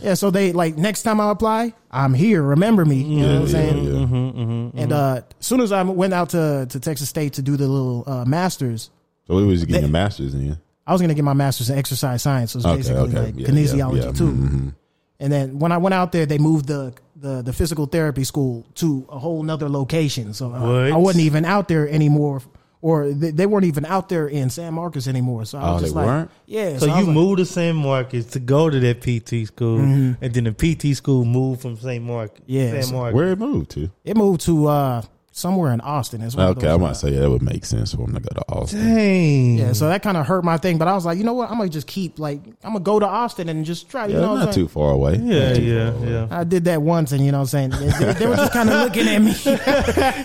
Speaker 4: Yeah, so they like next time I apply, I'm here. Remember me. You know what I'm
Speaker 3: yeah,
Speaker 4: saying?
Speaker 3: yeah.
Speaker 2: Mm-hmm,
Speaker 4: And uh, as soon as I went out to, to Texas State to do the little uh, masters,
Speaker 3: So what was you getting
Speaker 4: They-
Speaker 3: your master's in?
Speaker 4: I was gonna get my master's in exercise science. So it's
Speaker 3: Okay,
Speaker 4: basically
Speaker 3: okay.
Speaker 4: like
Speaker 3: Yeah,
Speaker 4: kinesiology
Speaker 3: yeah, yeah.
Speaker 4: too.
Speaker 3: Mhm.
Speaker 4: And then when I went out there, they moved the the, the physical therapy school to a whole nother location. So uh, I wasn't even out there anymore, or they, they weren't even out there in San Marcos anymore. So I was
Speaker 3: Oh,
Speaker 4: just
Speaker 3: they
Speaker 4: like,
Speaker 3: weren't?
Speaker 4: yeah.
Speaker 2: So
Speaker 4: I was
Speaker 2: you
Speaker 4: like-
Speaker 2: moved to San Marcos to go to that PT school, and then the PT school moved from San Marcos.
Speaker 4: Yeah,
Speaker 2: St.
Speaker 4: so-
Speaker 2: Marcus.
Speaker 3: Where it moved to?
Speaker 4: It moved to uh, somewhere in Austin. It's one of
Speaker 3: Okay, I might say yeah, that would make sense for him to go to Austin.
Speaker 2: Dang.
Speaker 4: Yeah, so that kind of hurt my thing, but I was like, you know what? I'm gonna just keep like I'm gonna go to Austin and just try. You
Speaker 3: Yeah,
Speaker 4: know, what I'm
Speaker 3: not too far away.
Speaker 2: Yeah, yeah,
Speaker 3: away.
Speaker 2: yeah.
Speaker 4: I did that once, and you know, what I'm saying they, they- they were just kind of looking at me.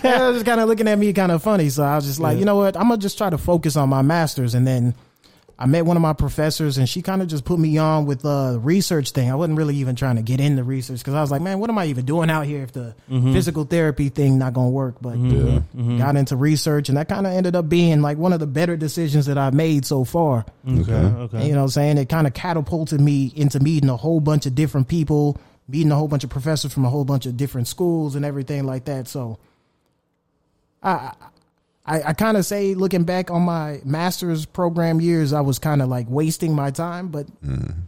Speaker 4: they were just kind of looking at me, kind of funny. So I was just like, you know what? I'm gonna just try to focus on my masters, and then I met one of my professors, and she kind of just put me on with uh, the research thing. I wasn't really even trying to get into research because I was like, man, what am I even doing out here if the physical therapy thing not gonna work? But
Speaker 3: Yeah.
Speaker 4: got into research, and that kind of ended up being like one of the better decisions that I've made so far.
Speaker 2: Okay. Okay.
Speaker 4: And, you know what I'm saying? It kind of catapulted me into meeting a whole bunch of different people, meeting a whole bunch of professors from a whole bunch of different schools and everything like that. So I I, I kind of say looking back on my master's program years, I was kind of like wasting my time, but mm-hmm.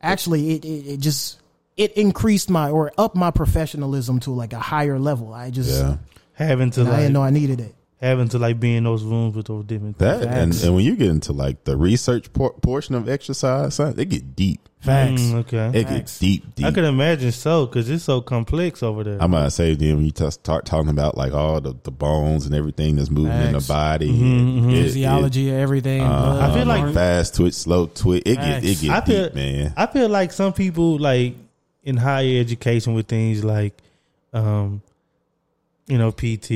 Speaker 4: actually it, it, it just it increased my or up my professionalism to like a higher level. I just
Speaker 3: Yeah.
Speaker 2: having to like,
Speaker 4: I didn't know I needed it.
Speaker 2: having to like be in those rooms with those different
Speaker 3: That and,
Speaker 4: Facts.
Speaker 3: and when you get into like the research por- portion of exercise, son, they get deep.
Speaker 4: Facts.
Speaker 2: Mm, okay.
Speaker 3: It
Speaker 4: Facts.
Speaker 3: gets deep, deep.
Speaker 2: I can imagine so because it's so complex over there.
Speaker 3: I might say then when you t- start talking about like all the, the bones and everything that's moving in the
Speaker 4: Facts.
Speaker 3: body,
Speaker 2: Mhm,
Speaker 3: it- it-
Speaker 4: Physiology, everything.
Speaker 3: uh,
Speaker 2: I feel like
Speaker 3: fast twitch, slow twitch. It get it
Speaker 4: Facts.
Speaker 3: get
Speaker 2: I feel,
Speaker 3: deep, man.
Speaker 2: I feel like some people like in higher education with things like, um, you know, PT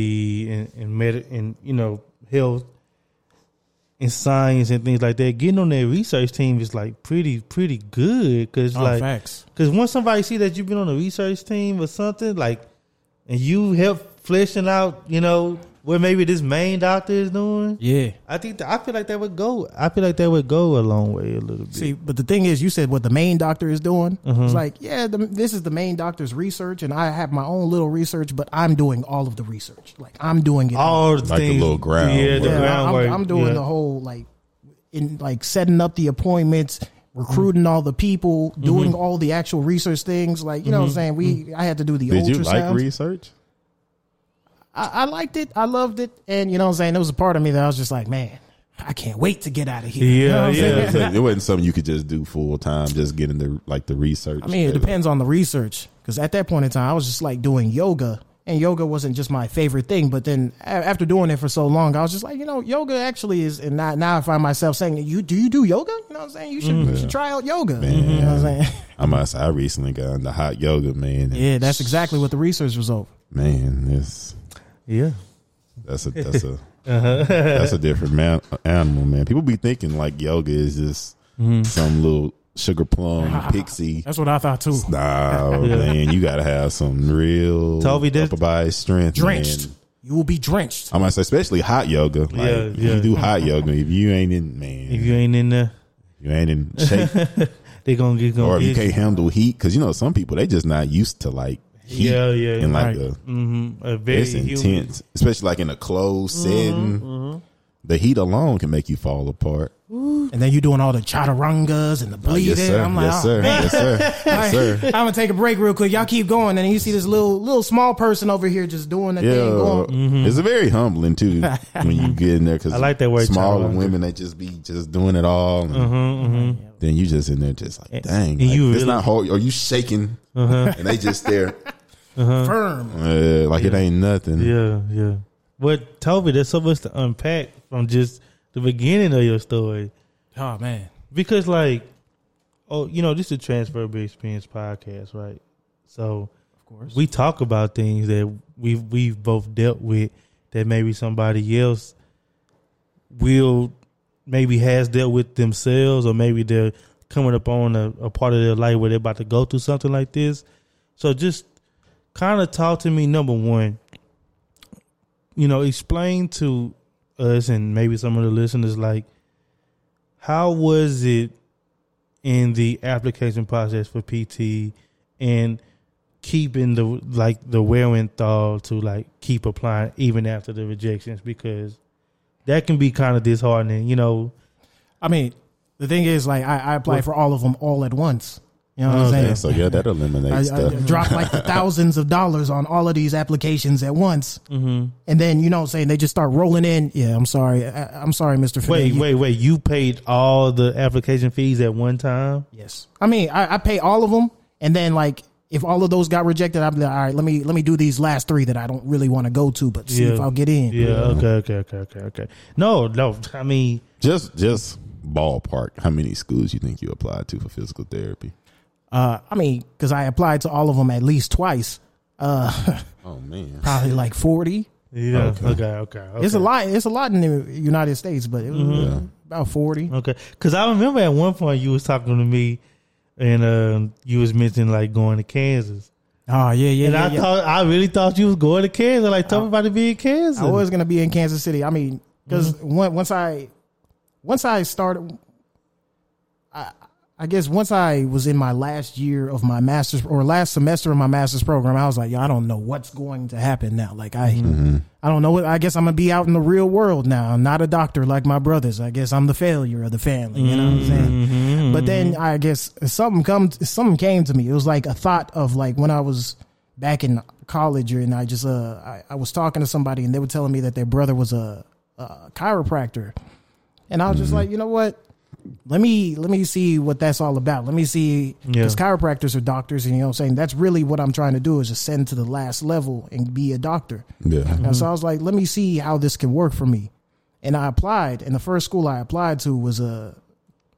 Speaker 2: and and med and you know health and science and things like that. Getting on their research team is like pretty pretty good because
Speaker 4: Oh,
Speaker 2: like because once somebody see that you've been on a research team or something like, and you help fleshing out, you know, what maybe this main doctor is doing.
Speaker 4: Yeah.
Speaker 2: I think that, I feel like that would go. I feel like that would go a long way a little bit.
Speaker 4: See, but the thing is, you said what the main doctor is doing.
Speaker 2: Mhm.
Speaker 4: It's like, yeah, the, this is the main doctor's research, and I have my own little research, but I'm doing all of the research. Like I'm doing it. all.
Speaker 2: all the
Speaker 3: Like the little groundwork.
Speaker 2: yeah, the
Speaker 4: Yeah,
Speaker 2: groundwork.
Speaker 4: I'm, I'm doing
Speaker 2: yeah.
Speaker 4: the whole like, in like setting up the appointments, recruiting all the people,
Speaker 2: Mm-hmm.
Speaker 4: doing all the actual research things. Like you know, what I'm saying we, I had to do the
Speaker 3: Did you like research?
Speaker 4: I, I liked it. I loved it, and you know, what I'm saying there was a part of me that I was just like, man, I can't wait to get out of here. You know
Speaker 2: Yeah,
Speaker 4: I'm
Speaker 2: yeah.
Speaker 3: it wasn't something you could just do full time. Just getting the like the research.
Speaker 4: I mean, it depends on the research. Because at that point in time, I was just like doing yoga, and yoga wasn't just my favorite thing. But then after doing it for so long, I was just like, you know, yoga actually is. And now, now I find myself saying, "You do you do yoga? You know what I'm saying? You should, you mm-hmm. should try out yoga. You know what I'm saying?
Speaker 3: I must. I recently got into hot yoga, man.
Speaker 4: yeah, that's exactly what the research was over.
Speaker 3: man. It's
Speaker 2: Yeah.
Speaker 3: that's a that's a
Speaker 2: Uh-huh.
Speaker 3: that's a different man, animal, man. People be thinking like yoga is just
Speaker 2: Mm-hmm.
Speaker 3: some little sugar plum pixie.
Speaker 4: That's what I thought too.
Speaker 3: Nah, man, you gotta have some real
Speaker 2: Toby, that-
Speaker 3: upper body strength.
Speaker 4: Drenched.
Speaker 3: Man.
Speaker 4: You will be drenched.
Speaker 3: I might say, especially hot yoga. Like,
Speaker 2: Yeah,
Speaker 3: if
Speaker 2: yeah.
Speaker 3: You do hot yoga. If you ain't in, man,
Speaker 2: If you ain't in there,
Speaker 3: you ain't in shape,
Speaker 2: they gonna get gonna
Speaker 3: or if you can't handle heat, because you know some people they just not used to like heat
Speaker 2: Yeah, yeah,
Speaker 3: and like
Speaker 4: right.
Speaker 3: a
Speaker 2: hmm a very
Speaker 3: it's
Speaker 2: humid-
Speaker 3: intense, especially like in a closed
Speaker 2: Mm-hmm,
Speaker 3: setting. The heat alone can make you fall apart.
Speaker 4: And then you're doing all the chaturangas and the
Speaker 3: Oh,
Speaker 4: bleeding.
Speaker 3: yes, sir.
Speaker 4: I'm like,
Speaker 3: yes,
Speaker 4: oh,
Speaker 3: sir.
Speaker 4: man.
Speaker 3: Yes, sir. Yes, sir.
Speaker 4: I'm gonna take a break real quick. Y'all keep going, and then you see this little little small person over here just doing the thing.
Speaker 3: Yeah,
Speaker 4: Going.
Speaker 3: it's very humbling too when you get in there because
Speaker 2: I like that word,
Speaker 3: Smaller
Speaker 2: child.
Speaker 3: women, they just be just doing it all, and
Speaker 2: Mm-hmm,
Speaker 3: then you just in there just like, dang, like,
Speaker 2: you
Speaker 3: it's
Speaker 2: really-
Speaker 3: not hard. Are you shaking?
Speaker 2: Uh-huh.
Speaker 3: And they just there.
Speaker 2: Uh-huh.
Speaker 4: firm.
Speaker 3: Uh, like it ain't nothing.
Speaker 2: Yeah, yeah. But Toby, there's so much to unpack from just the beginning of your story.
Speaker 4: Oh man,
Speaker 2: Because like, oh, you know, this is a transferable experience podcast, right? So
Speaker 4: of course.
Speaker 2: we talk about things that we've we've both dealt with that maybe somebody else will maybe has dealt with themselves or maybe they're coming up on a, a part of their life where they're about to go through something like this. So just kind of talk to me number one. You know, explain to us and maybe some of the listeners like how was it in the application process for PT and keeping the like the wherewithal to like keep applying even after the rejections because that can be kind of disheartening, you know.
Speaker 4: I mean, the thing is, like, I, I applied for all of them all at once. You know what I'm saying?
Speaker 3: So yeah, that eliminates
Speaker 4: I, I
Speaker 3: stuff.
Speaker 4: dropped like the thousands of dollars on all of these applications at once,
Speaker 2: Mm-hmm.
Speaker 4: and then you know, what I'm saying they just start rolling in. Yeah, I'm sorry, I, I'm sorry, Mister.
Speaker 2: Wait, wait, wait! You paid all the application fees at one time?
Speaker 4: Yes, I mean, I, I pay all of them, and then like if all of those got rejected, I'm like, all right, let me let me do these last three that I don't really want to go to, but see
Speaker 2: Yeah.
Speaker 4: if I'll get in.
Speaker 2: Yeah. Okay. Okay. Okay. Okay. Okay. No. No. I mean,
Speaker 3: Just just ballpark. How many schools you think you applied to for physical therapy?
Speaker 4: Uh, I mean, because I applied to all of them at least twice. Uh,
Speaker 3: Oh man.
Speaker 4: probably like forty.
Speaker 2: yeah.
Speaker 3: Okay.
Speaker 2: Okay. Okay. okay.
Speaker 4: It's a lot. It's a lot in the United States, but it was
Speaker 3: Yeah.
Speaker 4: about forty.
Speaker 2: Okay, because I remember at one point you was talking to me, and uh, you was mentioning like going to Kansas,
Speaker 4: Oh yeah, yeah,
Speaker 2: and
Speaker 4: yeah.
Speaker 2: I
Speaker 4: yeah.
Speaker 2: thought I really thought you was going to Kansas. Like, talking about to be in Kansas.
Speaker 4: I was gonna be in Kansas City. I mean, because
Speaker 2: Mm-hmm.
Speaker 4: once I once I started, I I guess once I was in my last year of my master's or last semester of my master's program, I was like, yo, I don't know what's going to happen now. Like I
Speaker 2: Mm-hmm.
Speaker 4: I don't know what. I guess I'm gonna be out in the real world now. I'm not a doctor like my brothers. I guess I'm the failure of the family. You know what I'm saying?
Speaker 2: Mhm.
Speaker 4: But then I guess something come something came to me. It was like a thought of like when I was back in college and I just uh I, I was talking to somebody and they were telling me that their brother was a, a chiropractor. And I was just like, you know what? Let me let me see what that's all about. Let me see
Speaker 2: Yeah.
Speaker 4: because chiropractors are doctors and you know what I'm saying that's really what I'm trying to do is ascend to the last level and be a doctor.
Speaker 3: Yeah.
Speaker 4: And so I was like, let me see how this can work for me. And I applied, and the first school I applied to was a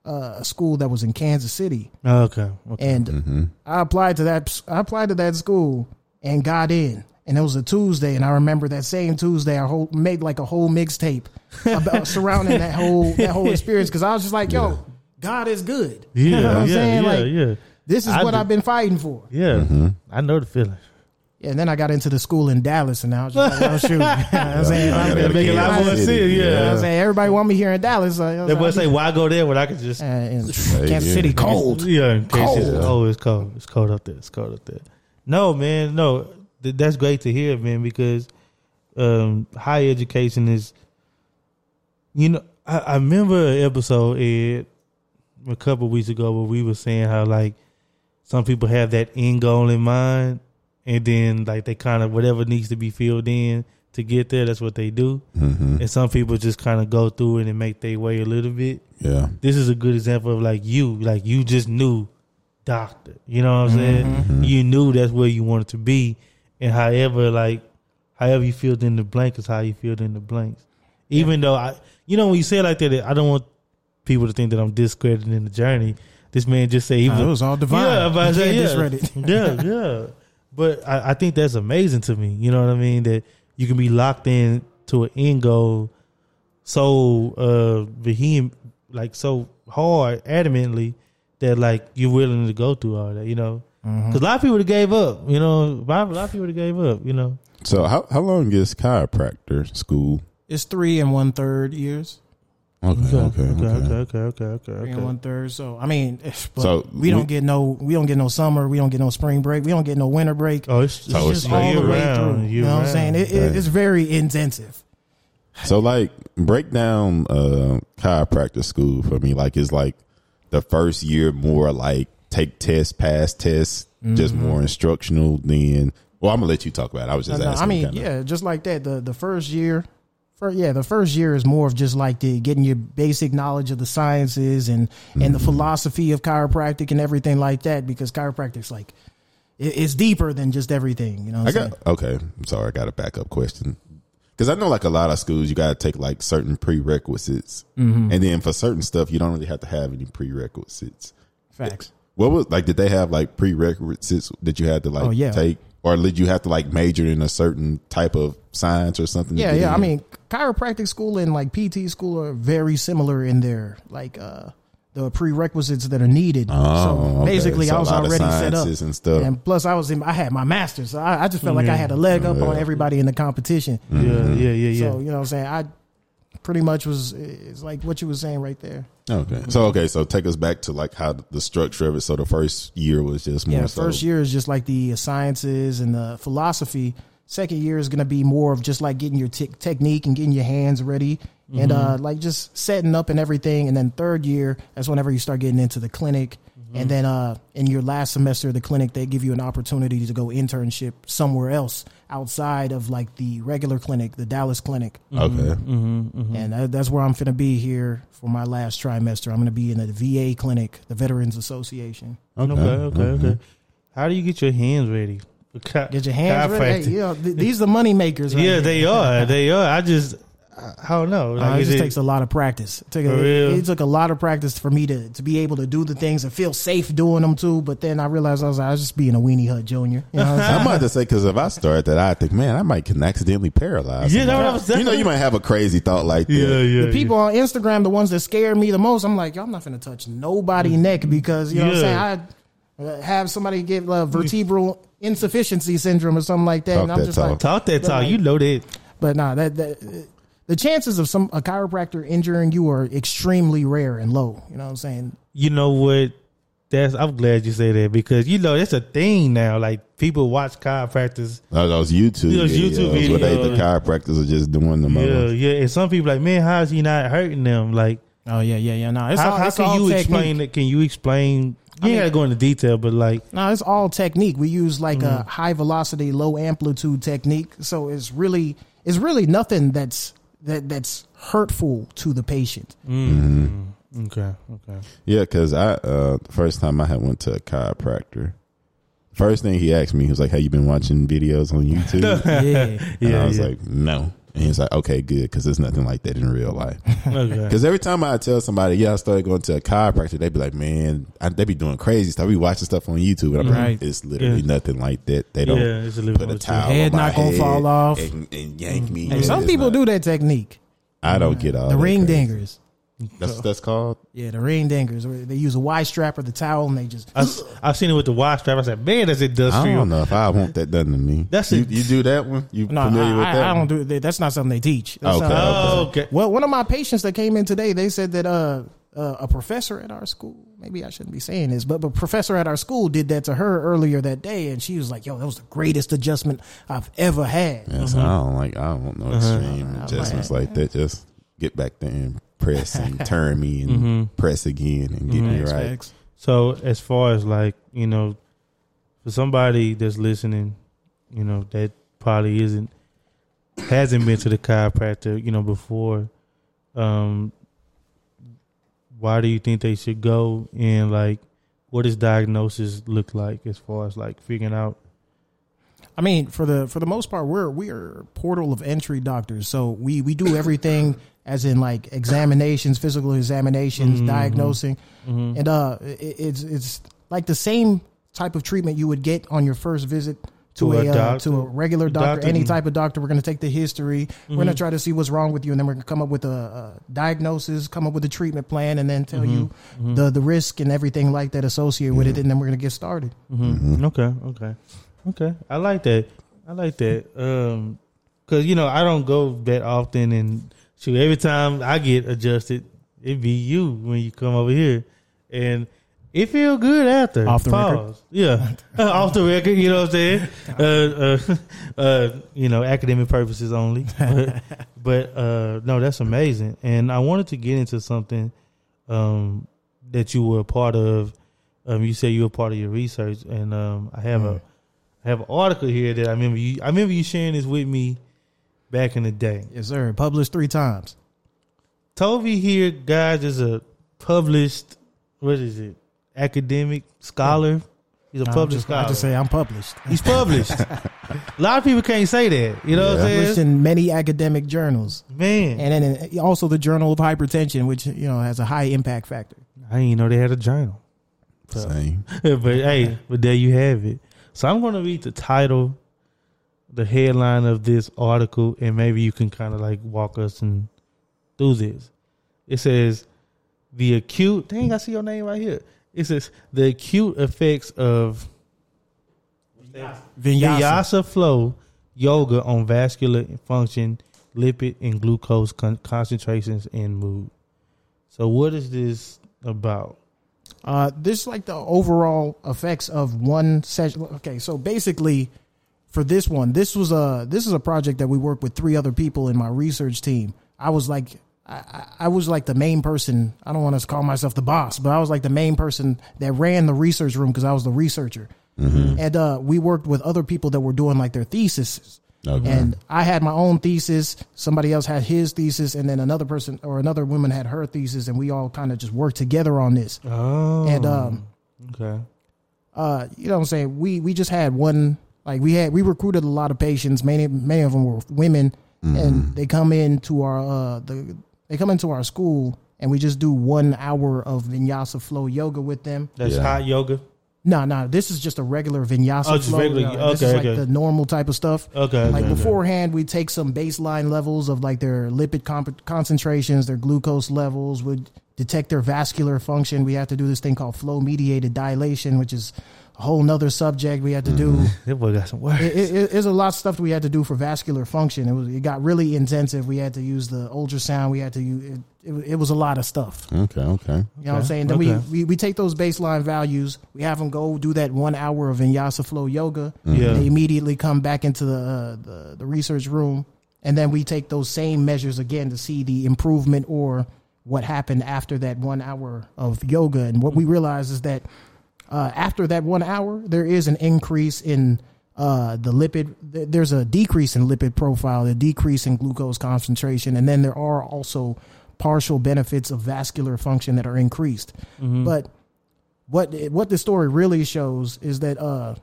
Speaker 4: a school that was in Kansas City.
Speaker 2: okay. okay.
Speaker 4: And
Speaker 3: Mm-hmm.
Speaker 4: I applied to that. I applied to that school and got in. And it was a Tuesday, and I remember that same Tuesday, I whole, made like a whole mixtape about surrounding that whole that whole experience because I was just like, "Yo, God is good."
Speaker 2: Yeah,
Speaker 4: you know what I'm
Speaker 2: yeah,
Speaker 4: saying?
Speaker 2: yeah,
Speaker 4: like,
Speaker 2: yeah,
Speaker 4: this is
Speaker 2: I
Speaker 4: what
Speaker 2: do-
Speaker 4: I've been fighting for.
Speaker 2: yeah.
Speaker 3: Mm-hmm.
Speaker 2: I know the feeling.
Speaker 4: Yeah, and then I got into the school in Dallas, and I was just like, "Oh shoot!" You know what I'm saying,
Speaker 3: I
Speaker 4: I'm
Speaker 3: gotta
Speaker 4: gonna
Speaker 3: go
Speaker 2: make a lot more
Speaker 3: City.
Speaker 2: sense, yeah.
Speaker 4: You know I'm saying everybody want me here in Dallas. So
Speaker 2: They boy say, "Why go there when I could just?"
Speaker 4: uh, in
Speaker 3: Hey,
Speaker 4: Kansas
Speaker 3: yeah.
Speaker 4: City cold.
Speaker 2: Yeah, in case
Speaker 4: Cold.
Speaker 2: it's- oh, it's cold. It's cold up there. It's cold up there. No, man, no. Th- that's great to hear, man, because um, higher education is. You know, I, I remember an episode Ed, a couple weeks ago where we were saying how like some people have that end goal in mind, and then like they kind of whatever needs to be filled in to get there, that's what they do,
Speaker 3: Mm-hmm.
Speaker 2: and some people just kind of go through it and make their way a little bit
Speaker 3: Yeah.
Speaker 2: this is a good example of like you, like you just knew doctor. You know what I'm saying? You knew that's where you wanted to be, and however, like however you filled in the blank is how you filled in the blanks. Even though I, you know, when you say it like that, I don't want people to think that I'm discrediting the journey. This man just said he
Speaker 4: Nah,
Speaker 2: was,
Speaker 4: it was all divine.
Speaker 2: Yeah, but I
Speaker 4: You
Speaker 2: say,
Speaker 4: can't
Speaker 2: yeah,
Speaker 4: discredit.
Speaker 2: yeah, yeah. But I, I think that's amazing to me. You know what I mean? That you can be locked in to an end goal so uh vehement, like so hard, adamantly that like you're willing to go through all that. You know,
Speaker 4: Mm-hmm.
Speaker 2: because a lot of people would have gave up. You know, a lot of people would have gave up. You know,
Speaker 3: So how how long is chiropractor school?
Speaker 4: It's three and one third years.
Speaker 3: Okay. Okay.
Speaker 2: okay,
Speaker 3: Okay.
Speaker 2: okay, okay, okay, okay.
Speaker 4: Three
Speaker 2: okay.
Speaker 4: and one third. So I mean, but
Speaker 3: So
Speaker 4: we don't
Speaker 3: we-
Speaker 4: get no, we don't get no summer, we don't get no spring break, we don't get no winter break.
Speaker 2: Oh, it's, it's
Speaker 3: So
Speaker 2: just
Speaker 3: it's
Speaker 4: all the way
Speaker 2: round,
Speaker 4: through. You know what I'm saying? It, it, it's very intensive.
Speaker 3: So like break down uh chiropractor school for me. Like is like the first year more like take tests, pass tests, just
Speaker 4: Mm-hmm.
Speaker 3: more instructional than well, I'm gonna let you talk about it. I was just
Speaker 4: No, no,
Speaker 3: asking.
Speaker 4: I mean,
Speaker 3: kinda.
Speaker 4: yeah, just like that. The the first year, for yeah, the first year is more of just like the getting your basic knowledge of the sciences and and
Speaker 3: Mm-hmm.
Speaker 4: the philosophy of chiropractic and everything like that. Because chiropractic's like it, it's deeper than just everything. You know, what
Speaker 3: I
Speaker 4: saying?
Speaker 3: got okay. I'm sorry, I got a backup question because I know like a lot of schools, you got to take like certain prerequisites,
Speaker 4: Mm-hmm.
Speaker 3: and then for certain stuff, you don't really have to have any prerequisites.
Speaker 4: facts.
Speaker 3: What was like? Did they have like prerequisites that you had to like
Speaker 4: Oh, yeah.
Speaker 3: take, or did you have to like major in a certain type of science or something? to
Speaker 4: Yeah,
Speaker 3: get
Speaker 4: yeah. I mean, chiropractic school and like PT school are very similar in their like uh the prerequisites that are needed.
Speaker 3: Oh,
Speaker 4: so
Speaker 3: okay.
Speaker 4: basically,
Speaker 3: So
Speaker 4: I
Speaker 3: a
Speaker 4: was already set up.
Speaker 3: and stuff.
Speaker 4: And plus, I was in. I had my master's, so I, I just felt like I had a leg up on everybody in the competition.
Speaker 2: Yeah, yeah, yeah, yeah.
Speaker 4: So you know, what I'm saying I pretty much was. It's like what you were saying right there.
Speaker 3: Okay. So okay, so take us back to like how the structure of it. So the first year was just more.
Speaker 4: Yeah,
Speaker 3: so,
Speaker 4: first year is just like the sciences and the philosophy. Second year is going to be more of just like getting your te- technique and getting your hands ready and uh, like just setting up and everything. And then third year, that's whenever you start getting into the clinic. And then uh, in your last semester of the clinic, they give you an opportunity to go internship somewhere else outside of like the regular clinic, the Dallas clinic. Mm-hmm.
Speaker 3: Okay. Mm-hmm, mm-hmm.
Speaker 4: And that, that's where I'm going to be here for my last trimester. I'm going to be in the VA clinic, the Veterans Association.
Speaker 3: Okay.
Speaker 2: Okay, okay, okay. How do you get your hands ready?
Speaker 4: Get your hands ready. Hey,
Speaker 2: chiropractic?
Speaker 4: you know, th- these are money makers. Right
Speaker 2: yeah,
Speaker 4: here.
Speaker 2: they are. They are. I just, I, I don't know.
Speaker 4: Uh,
Speaker 2: Like,
Speaker 4: it
Speaker 2: is
Speaker 4: just
Speaker 2: it-
Speaker 4: takes a lot of practice. It took,
Speaker 2: For
Speaker 4: a,
Speaker 2: real?
Speaker 4: it took a lot of practice for me to, to be able to do the things and feel safe doing them too. But then I realized I was I was just being a weenie hut junior. You know I'm
Speaker 3: about to say because if I start that, I think, man, I might can accidentally paralyze.
Speaker 2: Yeah, that's what I
Speaker 3: somebody.
Speaker 2: was-
Speaker 3: You know, you might have a crazy thought like that.
Speaker 2: yeah, yeah.
Speaker 4: the people on Instagram, the ones that scare me the most, I'm like, yo, I'm not gonna touch nobody neck because you know what I'm saying. I uh, have somebody get uh, vertebral insufficiency syndrome or something like that,
Speaker 3: Talk
Speaker 4: and I'm
Speaker 3: that
Speaker 4: just
Speaker 3: talk.
Speaker 4: like,
Speaker 2: Talk that
Speaker 4: But
Speaker 2: talk.
Speaker 4: like-
Speaker 2: you know that.
Speaker 4: but nah, that that. The chances of some a chiropractor injuring you are extremely rare and low. You know what I'm saying?
Speaker 2: You know what? That's. I'm glad you say that because you know it's a thing now. Like people watch chiropractors.
Speaker 3: Oh, those YouTube
Speaker 2: Those
Speaker 3: videos,
Speaker 2: YouTube
Speaker 3: where they, the chiropractors are just doing the most.
Speaker 2: Yeah, yeah. And some people like, man, how is he not hurting them? Like,
Speaker 4: Oh yeah, yeah, yeah. No, it's
Speaker 2: how,
Speaker 4: all,
Speaker 2: how
Speaker 4: it's
Speaker 2: can
Speaker 4: all
Speaker 2: you
Speaker 4: technique.
Speaker 2: explain it? Can you explain? You ain't
Speaker 4: mean-
Speaker 2: gotta go into detail, but like,
Speaker 4: No, it's all technique. We use like a
Speaker 2: Mm-hmm.
Speaker 4: high velocity, low amplitude technique. So it's really it's really nothing that's that that's hurtful to the patient.
Speaker 2: okay, okay.
Speaker 3: Yeah, because I uh, the first time I had went to a chiropractor, first thing he asked me, he was like, "Have you been watching videos on YouTube?"
Speaker 4: Yeah.
Speaker 3: and
Speaker 2: Yeah,
Speaker 3: I was
Speaker 2: yeah.
Speaker 3: like, "No." And he was like, "Okay, good, because there's nothing like that in real life."
Speaker 2: Okay.
Speaker 3: Because every time I tell somebody, "Yeah, I started going to a chiropractor," they'd be like, "Man, I, they be doing crazy stuff. We watching stuff on YouTube." And I'm
Speaker 4: Right.
Speaker 3: like, "It's literally
Speaker 2: Yeah.
Speaker 3: nothing like that. They don't
Speaker 2: Yeah, it's a
Speaker 3: put a
Speaker 2: more
Speaker 3: towel
Speaker 4: Head
Speaker 3: on my
Speaker 4: not gonna
Speaker 3: head
Speaker 4: fall off.
Speaker 3: and, and yank mm.
Speaker 4: me."
Speaker 3: And
Speaker 4: some people
Speaker 3: not-
Speaker 4: do that technique.
Speaker 3: I don't get all
Speaker 4: The
Speaker 3: that
Speaker 4: ring
Speaker 3: crazy.
Speaker 4: dingers.
Speaker 3: That's that's called.
Speaker 4: Yeah, the ring dingers. where They use a Y strap or the towel and they just
Speaker 2: I, I've seen it with the watch strap. I said, man, does it does
Speaker 3: I
Speaker 2: for you?
Speaker 3: don't know if I want that done to me.
Speaker 2: That's
Speaker 3: you,
Speaker 2: it.
Speaker 3: you do that one. You
Speaker 4: no,
Speaker 3: familiar
Speaker 4: I,
Speaker 3: with that?
Speaker 4: I
Speaker 3: one?
Speaker 4: don't do that. That's not something they teach. That's
Speaker 3: Okay,
Speaker 4: not-
Speaker 2: Oh, okay.
Speaker 4: Well, one of my patients that came in today, they said that uh, uh, a professor at our school, maybe I shouldn't be saying this, but but professor at our school did that to her earlier that day, and she was like, "Yo, that was the greatest adjustment I've ever had."
Speaker 3: Yeah, so I don't like. I don't want no extreme
Speaker 4: Uh-huh.
Speaker 3: adjustments like that. Just get back there and press and turn me and press again and get me right.
Speaker 4: facts.
Speaker 2: So as far as like you know, for somebody that's listening, you know that probably isn't hasn't been to the chiropractor, you know, before. Um, why do you think they should go and like, what does diagnosis look like as far as like figuring out?
Speaker 4: I mean, for the for the most part, we're we are portal of entry doctors. So we we do everything as in like examinations, physical examinations, diagnosing, and uh, it, it's it's like the same type of treatment you would get on your first visit. To,
Speaker 2: To a
Speaker 4: a, uh, to a regular doctor,
Speaker 2: Doctor.
Speaker 4: any type of doctor, we're going to take the history. We're going to try to see what's wrong with you, and then we're going to come up with a, a diagnosis, come up with a treatment plan, and then tell you the the risk and everything like that associated with it, and then we're going to get started.
Speaker 2: Mm-hmm. Okay, okay, okay. I like that. I like that. Um, cause you know I don't go that often, and shoot, every time I get adjusted, it be you when you come over here, and it feel good after.
Speaker 4: Off the record?
Speaker 2: Pause. yeah, off the record. You know what I'm saying? Uh, uh, uh, you know, academic purposes only. But, but uh, no, that's amazing. And I wanted to get into something um, that you were a part of. Um, you said you were part of your research, and um, I have a I have an article here that I remember you. I remember you sharing this with me back in the day.
Speaker 4: Yes, sir. Published three times.
Speaker 2: Toby here, guys, is a published what is it? Academic scholar. He's a
Speaker 4: I'm
Speaker 2: published
Speaker 4: just, I
Speaker 2: scholar.
Speaker 4: just say I'm published.
Speaker 2: He's published. a lot of people can't say that. You know what I'm
Speaker 4: Published
Speaker 2: saying?
Speaker 4: in many academic journals,
Speaker 2: Man,
Speaker 4: and then uh, also the Journal of Hypertension, which you know has a high impact factor.
Speaker 2: I didn't know they had a journal.
Speaker 3: Same.
Speaker 2: but hey, but there you have it. So I'm going to read the title, the headline of this article, and maybe you can kind of like walk us and through this. It says the acute. Dang, I see your name right here. It says the acute effects of
Speaker 4: Vinyasa.
Speaker 2: Vinyasa flow yoga on vascular function, lipid and glucose con- concentrations, and mood. So, what is this about?
Speaker 4: Uh, this is like the overall effects of one session. Okay, so basically, for this one, this was a this is a project that we worked with three other people in my research team. I was like, I, I- I was like the main person. I don't want to call myself the boss, but I was like the main person that ran the research room because I was the researcher. And uh, we worked with other people that were doing like their theses.
Speaker 3: Okay.
Speaker 4: And I had my own thesis. Somebody else had his thesis, and then another person or another woman had her thesis, and we all kind of just worked together on this.
Speaker 2: Oh,
Speaker 4: And um,
Speaker 2: okay.
Speaker 4: uh, you know what I'm saying? We we just had one like we had we recruited a lot of patients. Many many of them were women, and they come into our uh the they come into our school, and we just do one hour of vinyasa flow yoga with them.
Speaker 2: That's
Speaker 3: Yeah.
Speaker 2: hot yoga.
Speaker 4: No, no, this is just a regular vinyasa
Speaker 2: Oh, just
Speaker 4: flow.
Speaker 2: regular-
Speaker 4: uh, this is
Speaker 2: okay,
Speaker 4: like
Speaker 2: okay.
Speaker 4: the normal type of stuff.
Speaker 2: Okay,
Speaker 4: Like
Speaker 2: okay, okay.
Speaker 4: beforehand, we take some baseline levels of like their lipid comp- concentrations, their glucose levels, would detect their vascular function. We have to do this thing called flow mediated dilation, which is a whole nother subject we had to do.
Speaker 2: That boy got some work.
Speaker 4: It, it, it- it's a lot of stuff we had to do for vascular function. It was it got really intensive. We had to use the ultrasound. We had to use it. It, it was a lot of stuff.
Speaker 3: Okay. Okay.
Speaker 4: You know what I'm saying? Then
Speaker 2: okay.
Speaker 4: we, we we take those baseline values. We have them go do that one hour of vinyasa flow yoga.
Speaker 2: Yeah.
Speaker 4: They immediately come back into the, uh, the the research room, and then we take those same measures again to see the improvement or what happened after that one hour of yoga. And what we realize is that uh, after that one hour, there is an increase in uh, the lipid. There's a decrease in lipid profile, a decrease in glucose concentration, and then there are also partial benefits of vascular function that are increased. But what what the story really shows is that uh,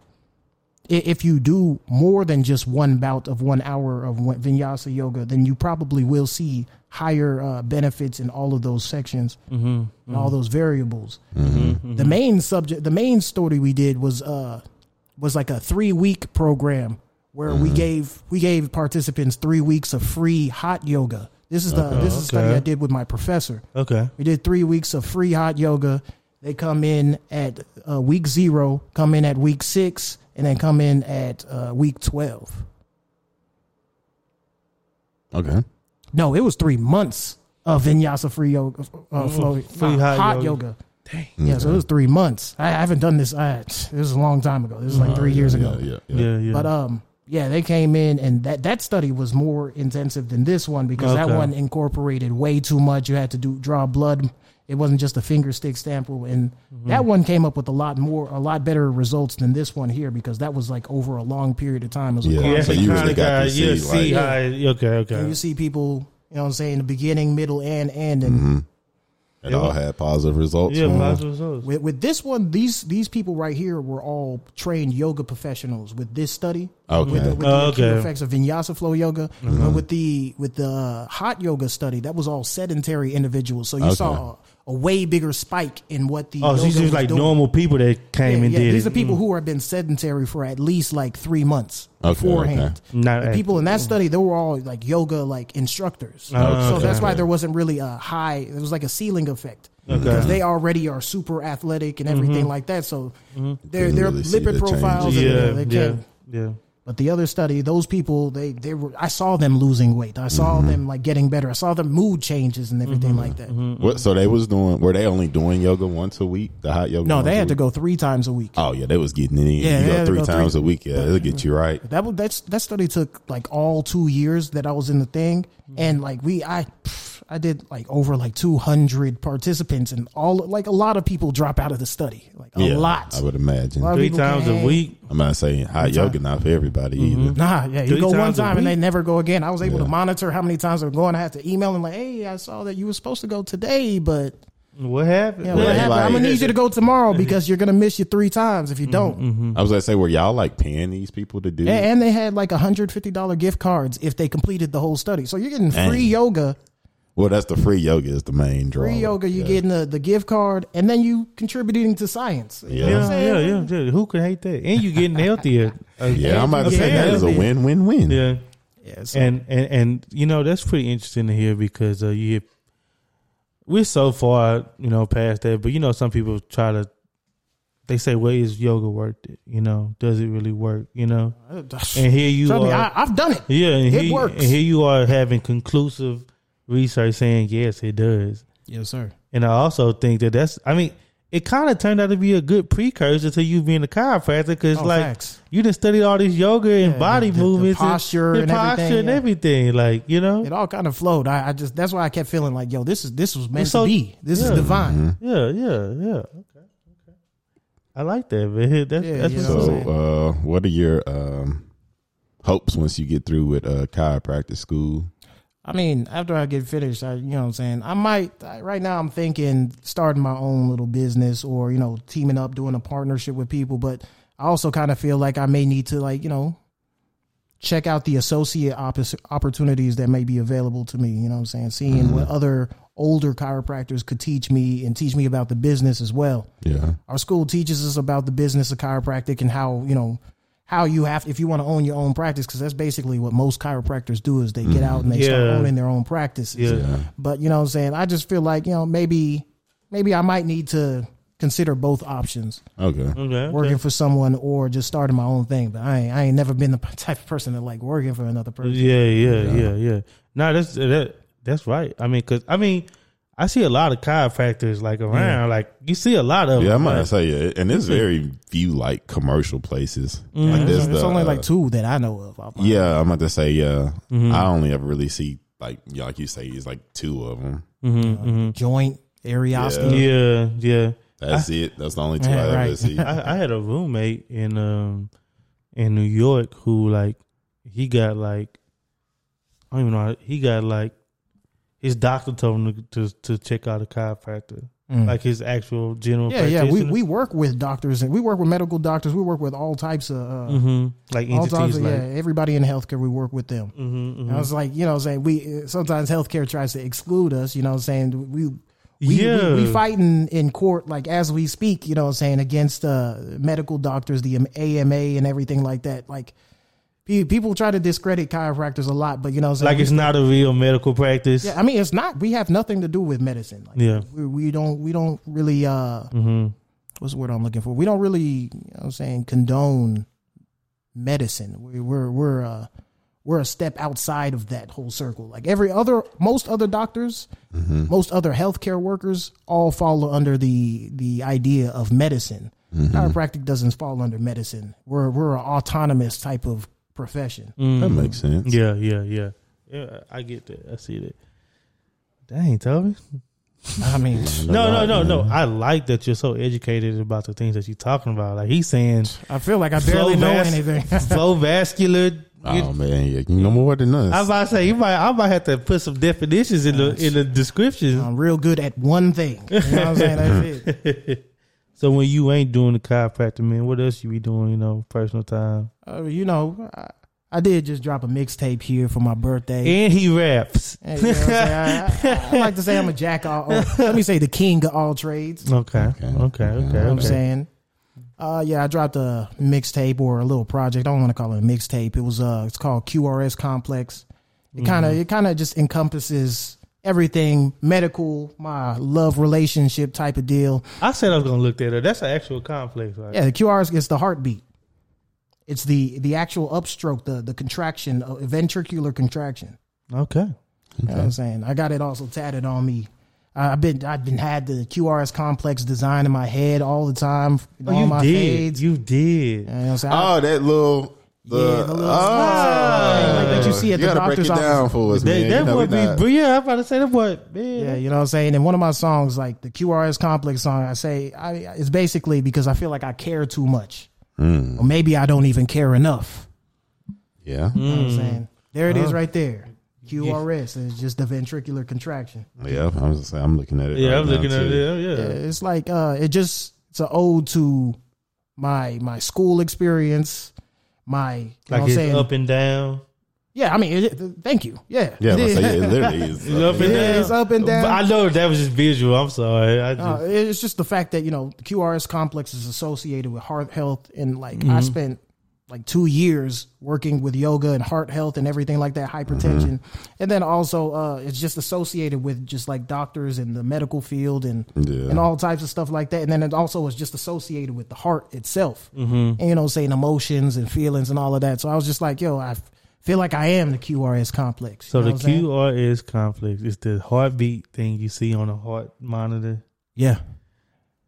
Speaker 4: if you do more than just one bout of one hour of vinyasa yoga, then you probably will see higher uh, benefits in all of those sections and all those variables. The main subject, the main story we did was uh was like a three week program where we gave we gave participants three weeks of free hot yoga. This is the this is a study. I did with my professor.
Speaker 2: Okay.
Speaker 4: We did three weeks of free hot yoga. They come in at uh, week zero, come in at week six, and then come in at uh, week twelve.
Speaker 3: Okay.
Speaker 4: No, it was three months of vinyasa free yoga, uh, flow,
Speaker 2: free
Speaker 4: uh,
Speaker 2: hot
Speaker 4: hot,
Speaker 2: yoga.
Speaker 4: yoga. Dang. Yeah, so it was three months. I, I haven't done this. I, this was a long time ago. This was like three years
Speaker 3: Oh, Yeah,
Speaker 4: ago.
Speaker 3: Yeah. Yeah.
Speaker 2: Yeah, yeah.
Speaker 4: But um, yeah, they came in, and that that study was more intensive than this one because that one incorporated way too much. You had to do draw blood. It wasn't just a finger stick sample, and
Speaker 2: Mm-hmm.
Speaker 4: that one came up with a lot more, a lot better results than this one here because that was like over a long period of time. It was a
Speaker 3: Yeah.
Speaker 2: yeah,
Speaker 3: so you really got to
Speaker 2: yeah,
Speaker 3: see,
Speaker 2: see
Speaker 3: like-
Speaker 2: how okay, okay.
Speaker 4: and you see people, you know, what I'm saying the beginning, middle, and end, mm-hmm. and
Speaker 3: It all had positive results.
Speaker 2: yeah, positive results.
Speaker 4: With, with this one, these these people right here were all trained yoga professionals. With this study,
Speaker 3: Okay.
Speaker 4: with the, with the
Speaker 2: Oh,
Speaker 4: acute
Speaker 2: okay.
Speaker 4: effects of vinyasa flow yoga, mm-hmm. but with the with the uh, hot yoga study, that was all sedentary individuals. So you
Speaker 3: Okay.
Speaker 4: saw a, a way bigger spike in what the
Speaker 2: Oh, so these are like
Speaker 4: doing.
Speaker 2: normal people that came
Speaker 4: Yeah,
Speaker 2: and
Speaker 4: yeah,
Speaker 2: did
Speaker 4: these
Speaker 2: it.
Speaker 4: are people mm. who have been sedentary for at least like three months
Speaker 3: Okay,
Speaker 4: beforehand.
Speaker 2: Not
Speaker 4: The people in that study, they were all like yoga like instructors.
Speaker 2: Oh,
Speaker 4: so that's why there wasn't really a high. It was like a ceiling effect because they already are super athletic and everything mm-hmm. like that. So their
Speaker 3: Couldn't
Speaker 4: their
Speaker 3: really
Speaker 4: lipid
Speaker 3: the
Speaker 4: profiles,
Speaker 3: changes.
Speaker 4: and,
Speaker 2: yeah,
Speaker 4: uh, they
Speaker 2: yeah,
Speaker 4: can't.
Speaker 2: yeah.
Speaker 4: But the other study, those people, they they were. I saw them losing weight. I saw
Speaker 3: Mm-hmm.
Speaker 4: them like getting better. I saw the mood changes and everything mm-hmm. like that. Mm-hmm.
Speaker 3: What, so they was doing? Were they only doing yoga once a week? The hot yoga?
Speaker 4: No, they had to go three times a week.
Speaker 3: Oh yeah, they was getting it in.
Speaker 4: Yeah,
Speaker 3: you go three
Speaker 4: go
Speaker 3: times
Speaker 4: three-
Speaker 3: a week. Yeah, it'll get you right.
Speaker 4: That was that's that study took like all two years that I was in the thing, mm-hmm. and like we I pff, I did like over like two hundred participants, and all like a lot of people drop out of the study, like a
Speaker 3: yeah,
Speaker 4: lot.
Speaker 3: I would imagine.
Speaker 4: A
Speaker 2: Three times a week.
Speaker 3: I'm not saying hot yoga not for everybody mm-hmm. either.
Speaker 4: Nah, yeah, you
Speaker 2: Three
Speaker 4: go one time and they never go again. I was able
Speaker 3: Yeah.
Speaker 4: to monitor how many times they're going. I had to email them like, "Hey, I saw that you were supposed to go today, but
Speaker 2: What happened?
Speaker 4: Yeah, what
Speaker 3: Yeah,
Speaker 4: happened?
Speaker 3: like-
Speaker 4: I'm gonna need you to go tomorrow because you're gonna miss you three times if you mm-hmm, don't. Mm-hmm.
Speaker 3: I was gonna say, were y'all like paying these people to do?
Speaker 4: And, and they had like hundred fifty dollar gift cards if they completed the whole study. So you're getting free
Speaker 3: Dang.
Speaker 4: yoga,
Speaker 3: Well, that's the free yoga is the main draw.
Speaker 4: free yoga. You're
Speaker 3: Yeah.
Speaker 4: getting the, the gift card, and then you contributing to science. You know what
Speaker 3: Yeah.
Speaker 4: I'm
Speaker 2: Yeah, yeah, yeah, yeah. Who could hate that? And you getting healthier. Uh,
Speaker 3: Yeah, I'm about to
Speaker 2: yeah,
Speaker 3: say that is a win, win, win.
Speaker 2: Yeah.
Speaker 4: Yeah, so-
Speaker 2: and and and you know that's pretty interesting to hear because uh, you hear, we're so far you know past that, but you know some people try to they say, "Well, is yoga worth it? You know, does it really work? You know?" And here you
Speaker 4: Trust
Speaker 2: are,
Speaker 4: me, I, I've done it.
Speaker 2: yeah, and
Speaker 4: it
Speaker 2: here,
Speaker 4: works.
Speaker 2: And here you are having conclusive research saying yes, it does.
Speaker 4: Yes, sir.
Speaker 2: And I also think that that's, I mean, it kind of turned out to be a good precursor to you being a chiropractor because,
Speaker 4: Oh,
Speaker 2: like,
Speaker 4: facts.
Speaker 2: you done studied all this yoga and
Speaker 4: Yeah,
Speaker 2: body
Speaker 4: the- the
Speaker 2: movements,
Speaker 4: posture and
Speaker 2: posture
Speaker 4: everything,
Speaker 2: and
Speaker 4: yeah.
Speaker 2: everything. Like, you know,
Speaker 4: It all kind of flowed. I, I just that's why I kept feeling like, yo, this is this was meant
Speaker 2: so-
Speaker 4: to be. This
Speaker 2: yeah.
Speaker 4: is divine.
Speaker 2: yeah, yeah, yeah. Okay, okay. I like that, man. That's,
Speaker 4: Yeah,
Speaker 2: that's
Speaker 4: you what
Speaker 3: So, uh, what are your um, hopes once you get through with uh, chiropractic school?
Speaker 4: I mean, after I get finished, I, you know what I'm saying? I might, I, right now I'm thinking starting my own little business or, you know, teaming up, doing a partnership with people. But I also kind of feel like I may need to, like, you know, check out the associate opportunities that may be available to me. You know what I'm saying? Seeing what mm-hmm. other older chiropractors could teach me and teach me about the business as well
Speaker 3: Yeah.
Speaker 4: our school teaches us about the business of chiropractic and how you know how you have if you want to own your own practice because that's basically what most chiropractors do is they get mm-hmm. out and they start owning their own practices
Speaker 2: Yeah.
Speaker 4: but you know what i'm saying i just feel like you know maybe maybe i might need to consider both options
Speaker 3: Okay.
Speaker 2: Okay, okay.
Speaker 4: working for someone or just starting my own thing but i ain't, I ain't never been the type of person that like working for another person
Speaker 2: Yeah, yeah, yeah, yeah. No, that's that. That's right. I mean, because I mean, I see a lot of chiropractors like around. Like you see a lot of.
Speaker 3: Yeah, I
Speaker 2: them,
Speaker 3: might
Speaker 2: like,
Speaker 3: say yeah, and there's very few like commercial places. Like
Speaker 4: it's,
Speaker 3: there's
Speaker 4: it's
Speaker 3: the,
Speaker 4: only
Speaker 3: uh,
Speaker 4: like two that i know of off my-
Speaker 3: Yeah, I'm about to say yeah.
Speaker 2: Mm-hmm.
Speaker 3: I only ever really see like yeah, like you say, it's like two of them.
Speaker 2: Mm-hmm,
Speaker 4: joint arioscopy
Speaker 2: Yeah, yeah.
Speaker 3: That's it. That's the only two
Speaker 4: Yeah,
Speaker 3: I ever
Speaker 4: right.
Speaker 3: see.
Speaker 2: I, I had a roommate in um in New York who like he got like I don't even know how- he got like his doctor told him to to, to check out a chiropractor like his actual general
Speaker 4: Mm. Yeah, yeah. We, we work with doctors and we work with medical doctors. We work with all types of uh,
Speaker 2: hmm like
Speaker 4: all
Speaker 2: entities
Speaker 4: types of
Speaker 2: like
Speaker 4: yeah. Everybody in healthcare, we work with them.
Speaker 2: mhm,
Speaker 4: And I was like, you know, I'm saying we sometimes healthcare tries to exclude us. You know, what I'm saying we. We,
Speaker 2: Yeah.
Speaker 4: we, we fighting in court like as we speak, you know what I'm saying, against uh, medical doctors, the AMA and everything like that. Like people try to discredit chiropractors a lot, but you know what I'm
Speaker 2: like it's not a real medical practice.
Speaker 4: yeah, I mean it's not we have nothing to do with medicine. Like,
Speaker 2: Yeah.
Speaker 4: we, we don't we don't really uh
Speaker 2: hmm
Speaker 4: what's the word I'm looking for? We don't really, you know what I'm saying, condone medicine. We, we're we're uh, we're a step outside of that whole circle. Like every other, most other doctors, most other healthcare workers, all fall under the the idea of medicine. Chiropractic doesn't fall under medicine. We're we're an autonomous type of profession. Mm.
Speaker 3: That makes sense.
Speaker 2: Yeah, yeah, yeah. Yeah, I get that. I see that. Dang, Toby.
Speaker 4: I mean,
Speaker 2: No, no, no, no. I like that you're so educated about the things that you're talking about. Like he's saying
Speaker 4: I feel like I barely know
Speaker 2: vas-
Speaker 4: anything.
Speaker 2: flow vascular.
Speaker 3: Oh man, yeah, you know more than us.
Speaker 2: I was about to say you might I might have to put some definitions in the in the description.
Speaker 4: I'm real good at one thing. You know what I'm saying? That's it.
Speaker 2: So when you ain't doing the chiropractor, man, what else you be doing? You know, personal time.
Speaker 4: Uh, you know, I, I did just drop a mixtape here for my birthday.
Speaker 2: And he raps.
Speaker 4: And, you know I'm? I, I, I like to say I'm a jack of all. Let me say the king of all trades. You
Speaker 2: Okay, okay, okay, okay.
Speaker 4: know what I'm saying? Uh, yeah, I dropped a mixtape or a little project. I don't want to call it a mixtape. It was uh, it's called QRS Complex. It kind of it kind of just encompasses everything medical, my love relationship type of deal.
Speaker 2: I said I was gonna look that up. That's an actual complex, right?
Speaker 4: Yeah, the QRS is the heartbeat. It's the the actual upstroke, the the contraction, uh, ventricular contraction.
Speaker 2: Okay.
Speaker 4: You know what I'm saying? I got it also tatted on me. I- I've been I've been had the QRS complex design in my head all the time.
Speaker 2: Oh,
Speaker 4: all
Speaker 2: you
Speaker 4: my
Speaker 2: did.
Speaker 4: fades.
Speaker 2: You did.
Speaker 4: You know what I'm saying?
Speaker 3: oh, that little. The,
Speaker 4: Yeah, the little-
Speaker 3: oh,
Speaker 4: like that you see at the
Speaker 3: gotta break
Speaker 4: doctor's
Speaker 3: it down
Speaker 4: office.
Speaker 3: for us,
Speaker 2: That,
Speaker 3: man.
Speaker 2: that
Speaker 3: You know,
Speaker 2: would be,
Speaker 3: not-
Speaker 2: but yeah, I'm about to say that boy, man.
Speaker 4: yeah, you know what I'm saying? And one of my songs, like the QRS complex song, I say I, it's basically because I feel like I care too much,
Speaker 3: Mm,
Speaker 4: or maybe I don't even care enough.
Speaker 3: yeah.
Speaker 4: You know what
Speaker 2: Mm.
Speaker 4: I'm saying? There it is, right there. QRS is just the ventricular contraction.
Speaker 3: Yeah, I'm just saying, I'm looking at it.
Speaker 2: Yeah,
Speaker 3: right
Speaker 2: I'm
Speaker 3: now,
Speaker 2: looking at
Speaker 3: too.
Speaker 2: it. Yeah,
Speaker 4: Yeah, it's like uh, it just it's an ode to my my school experience. My you know
Speaker 2: like
Speaker 4: what I'm
Speaker 2: it's
Speaker 4: saying?
Speaker 2: up and down.
Speaker 4: yeah, I mean, it, it- thank you. Yeah,
Speaker 3: Yeah,
Speaker 4: It
Speaker 3: but
Speaker 4: is.
Speaker 3: say, it literally is.
Speaker 2: It's up and down.
Speaker 4: it's up and down.
Speaker 2: But I know that was just visual. I'm sorry. I just,
Speaker 4: Uh, it's just the fact that you know the QRS complex is associated with heart health, and like
Speaker 2: Mm-hmm.
Speaker 4: I spent like two years working with yoga and heart health and everything like that, hypertension, and then also uh, it's just associated with just like doctors and the medical field and
Speaker 3: Yeah.
Speaker 4: and all types of stuff like that, and then it also is just associated with the heart itself, mm-hmm. and you know, saying emotions and feelings and all of that. So I was just like, yo, I feel like I am the QRS complex.
Speaker 2: so
Speaker 4: You know
Speaker 2: the
Speaker 4: what I'm saying?
Speaker 2: QRS complex is the heartbeat thing you see on a heart monitor.
Speaker 4: yeah.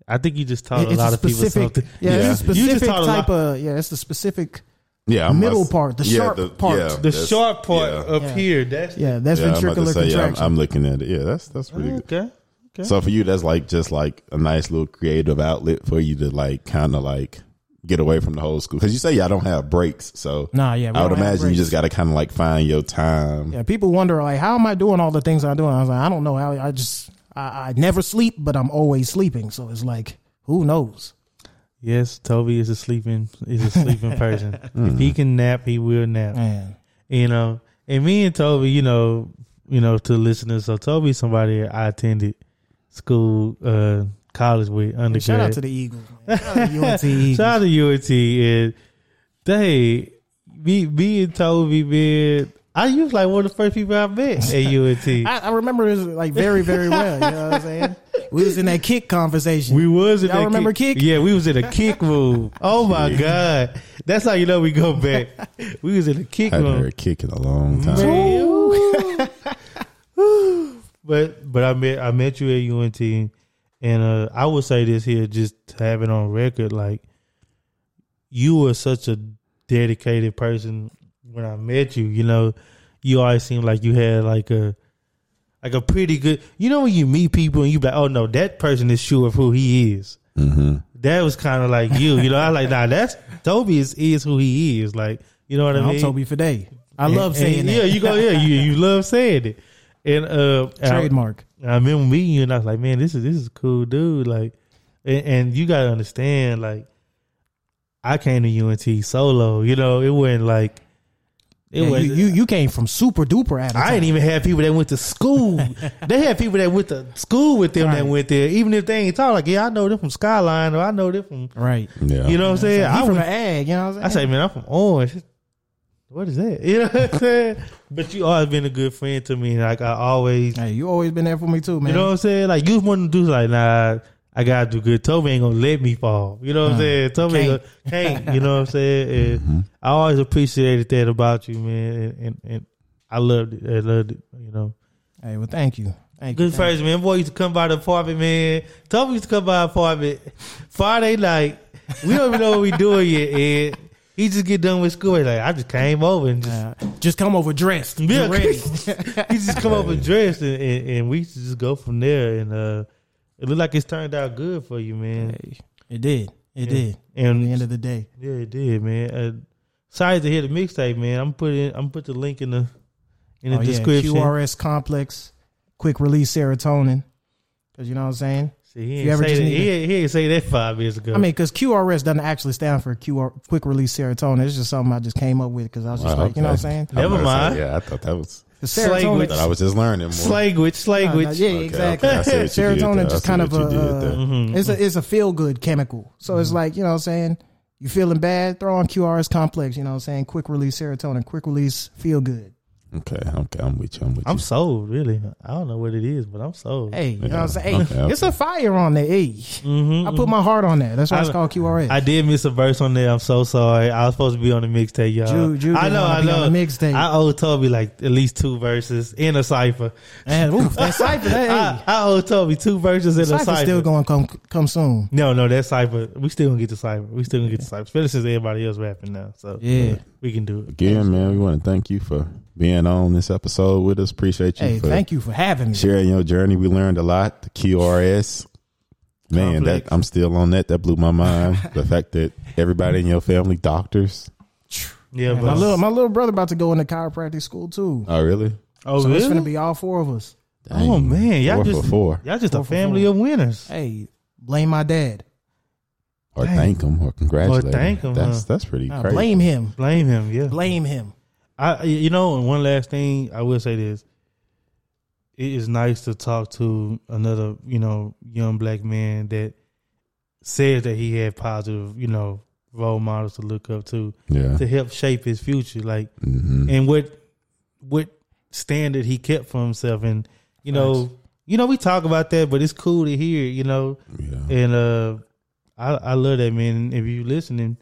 Speaker 2: I think you just taught
Speaker 4: It's
Speaker 2: a lot of people
Speaker 4: specific,
Speaker 2: something.
Speaker 4: Yeah,
Speaker 3: Yeah.
Speaker 4: it's a
Speaker 2: You just
Speaker 4: specific
Speaker 2: taught a
Speaker 4: type
Speaker 2: lot-
Speaker 4: of yeah. It's the specific
Speaker 3: yeah, I'm
Speaker 4: middle
Speaker 3: must-
Speaker 4: part, the sharp part.
Speaker 2: The sharp part
Speaker 3: yeah.
Speaker 2: up
Speaker 4: Yeah.
Speaker 2: here. That's
Speaker 4: yeah. That's
Speaker 3: Yeah, I'm about to
Speaker 4: ventricular
Speaker 3: say, yeah, I'm,
Speaker 4: contraction.
Speaker 3: I'm looking at it. Yeah, that's that's pretty oh, good.
Speaker 2: okay. Okay.
Speaker 3: So for you, that's like just like a nice little creative outlet for you to like kind of like get away from the whole school because you say y'all don't have breaks. So
Speaker 4: Nah, yeah,
Speaker 3: I would imagine you just got to kind of like find your time.
Speaker 4: yeah, people wonder like, how am I doing all the things I'm doing? I was like, I don't know how. I just I, I never sleep, but I'm always sleeping. So it's like, who knows?
Speaker 2: Yes, Toby is a sleeping is a sleeping person. if he can nap, he will nap.
Speaker 4: Man,
Speaker 2: You know, and me and Toby, you know, you know, to listeners. So Toby somebody I attended school, uh, college with undergrad.
Speaker 4: shout out to the Eagles. Man. Shout out to UNT Eagles.
Speaker 2: Shout out to UNT and they me me and Toby man. I was like one of the first people I met at UNT.
Speaker 4: I, I remember it like very, very well. You know what I'm saying? We was in that kick conversation.
Speaker 2: We was in
Speaker 4: Y'all
Speaker 2: that
Speaker 4: remember kick?
Speaker 2: Yeah, we was in a kick room. Oh my god, that's how you know we go back. We was in a kick
Speaker 3: I haven't
Speaker 2: room.
Speaker 3: heard kick in a long time.
Speaker 2: But but I met I met you at UNT, and uh, I would say this here just to have it on record. Like you were such a dedicated person when I met you. You know, you always seemed like you had like a like a pretty good. You know when you meet people and you be like, oh no, that person is sure of who he is.
Speaker 3: Mm-hmm.
Speaker 2: That was kind of like you. You know, I like nah. That's Toby is is who he is. Like you know what I mean.
Speaker 4: I'm Toby for day. I love
Speaker 2: And-
Speaker 4: saying
Speaker 2: and,
Speaker 4: that.
Speaker 2: Yeah, you go. Yeah, you you love saying it. And uh, and I-
Speaker 4: Trademark.
Speaker 2: I, remember meeting you, and I was like, man, this is this is a cool dude. Like, and, and you gotta understand, like, I came to UNT solo. You know, it wasn't like it
Speaker 4: Yeah,
Speaker 2: was.
Speaker 4: you, you you came from super duper at
Speaker 2: I didn't even have people that went to school. they had people that went to school with them that went there, even if they ain't talk like, yeah, I know them from Skyline or I know them from,
Speaker 4: right.
Speaker 3: Yeah,
Speaker 2: you know what I'm saying?
Speaker 4: He
Speaker 2: I
Speaker 4: from
Speaker 2: went-
Speaker 4: the ag, you know what I'm saying.
Speaker 2: I say, man, I'm from Orange. What is that? You know what I'm saying? But you always been a good friend to me. Like I always,
Speaker 4: hey, you always been there for me too, man.
Speaker 2: you know what I'm saying? Like you want to do like, nah, I gotta do good. Toby ain't gonna let me fall. You know what I'm
Speaker 4: Uh,
Speaker 2: saying? Toby ain't gonna, can't. You know what I'm saying? And I always appreciated that about you, man. And, and, and I loved it. I loved it. You know,
Speaker 4: Hey, well, thank you. Thank you.
Speaker 2: good first man. Boy used to come by the apartment, man. Toby used to come by the apartment Friday night. We don't even know what we doing yet, and he just get done with school. He's like, I just came over and just
Speaker 4: Uh, just come over dressed.
Speaker 2: Yeah,
Speaker 4: ready.
Speaker 2: he just come over dressed, and, and, and we used to just go from there. And uh, it looked like it's turned out good for you, man.
Speaker 4: Hey, it did. It
Speaker 2: Yeah.
Speaker 4: did. At the end of the day.
Speaker 2: yeah, it did, man. Uh, sorry to hear the mixtape, man. I'm putting I'm put the link in the in the
Speaker 4: Oh, yeah,
Speaker 2: description.
Speaker 4: QRS complex, quick release serotonin. Because you know what I'm saying?
Speaker 2: See, he
Speaker 4: you
Speaker 2: ain't
Speaker 4: ever
Speaker 2: say
Speaker 4: just
Speaker 2: that, he,
Speaker 4: to-
Speaker 2: ain't- he ain't say that five years ago.
Speaker 4: I mean, because QRS doesn't actually stand for QR, quick release serotonin. It's just something I just came up with because I was just
Speaker 3: Wow,
Speaker 4: like, you know what I'm saying?
Speaker 2: Never
Speaker 3: about to say,
Speaker 2: mind.
Speaker 3: Yeah, I thought that was.
Speaker 4: The
Speaker 2: Slay
Speaker 4: serotonin,
Speaker 3: That I was just learning more.
Speaker 2: Slanguage,
Speaker 4: No,
Speaker 2: slanguage.
Speaker 4: no, yeah,
Speaker 3: Okay,
Speaker 4: exactly.
Speaker 3: okay. I see what you did
Speaker 4: Serotonin
Speaker 3: there.
Speaker 4: Just kind of a,
Speaker 3: you did
Speaker 4: uh,
Speaker 3: there.
Speaker 2: Mhm.
Speaker 4: it's a it's a feel good chemical. So it's like you know what I'm saying. You feeling bad? Throw on QRS complex. You know what I'm saying? Quick release serotonin. Quick release feel good.
Speaker 3: Okay, okay, I'm with you. I'm with you.
Speaker 2: I'm
Speaker 3: you.
Speaker 2: sold, really. I don't know what it is, but I'm sold.
Speaker 4: Hey, you know what I'm saying? Hey,
Speaker 3: Okay, okay.
Speaker 4: it's a fire on that. Hey,
Speaker 2: Mhm,
Speaker 4: I put my heart on that. That's why it's
Speaker 2: I-
Speaker 4: called QRS.
Speaker 2: I did miss a verse on there. I'm so sorry. I was supposed to be on the mixtape, y'all.
Speaker 4: Jude, Jude
Speaker 2: I
Speaker 4: didn't
Speaker 2: know,
Speaker 4: wanna
Speaker 2: I
Speaker 4: be
Speaker 2: know.
Speaker 4: on the mixtape.
Speaker 2: I owe Toby like at least two verses in a cipher.
Speaker 4: and oof, that cipher, that,
Speaker 2: I,
Speaker 4: hey,
Speaker 2: I owe Toby two verses in a
Speaker 4: cipher's
Speaker 2: cipher.
Speaker 4: still going to come come soon.
Speaker 2: no, no, that cipher. We still gonna get the cipher. We still gonna get the cipher. Especially since everybody else rapping now, so
Speaker 4: Yeah.
Speaker 2: we can do it.
Speaker 3: Again, man, we want to thank you for being on this episode with us. Appreciate you
Speaker 4: Hey,
Speaker 3: for
Speaker 4: thank you for having me.
Speaker 3: sharing your journey. We learned a lot. The QRS. Man,
Speaker 2: Complex.
Speaker 3: that I'm still on that. That blew my mind. the fact that everybody in your family doctors.
Speaker 2: Yeah,
Speaker 4: Man,
Speaker 2: but
Speaker 4: my little my little brother about to go into chiropractic school too.
Speaker 3: Oh, really?
Speaker 2: Oh,
Speaker 4: so it's gonna be all four of us.
Speaker 2: Oh man, y'all
Speaker 3: four
Speaker 2: just
Speaker 3: for four.
Speaker 2: y'all just
Speaker 4: Four
Speaker 2: a family of winners.
Speaker 4: Hey, blame my dad.
Speaker 3: Or
Speaker 2: Dang.
Speaker 3: thank him or congratulate
Speaker 2: thank
Speaker 3: him.
Speaker 2: him,
Speaker 3: That's
Speaker 2: huh?
Speaker 3: that's pretty
Speaker 4: Nah,
Speaker 3: crazy.
Speaker 4: blame him.
Speaker 2: Blame him, yeah.
Speaker 4: Blame him.
Speaker 2: I you know, and one last thing I will say this. It is nice to talk to another, you know, young black man that says that he had positive, you know, role models to look up to
Speaker 3: Yeah.
Speaker 2: to help shape his future. Like
Speaker 3: hmm
Speaker 2: and what what standard he kept for himself and you know you know we talk about that but it's cool to hear you know
Speaker 3: Yeah.
Speaker 2: and uh i i love that man if you listening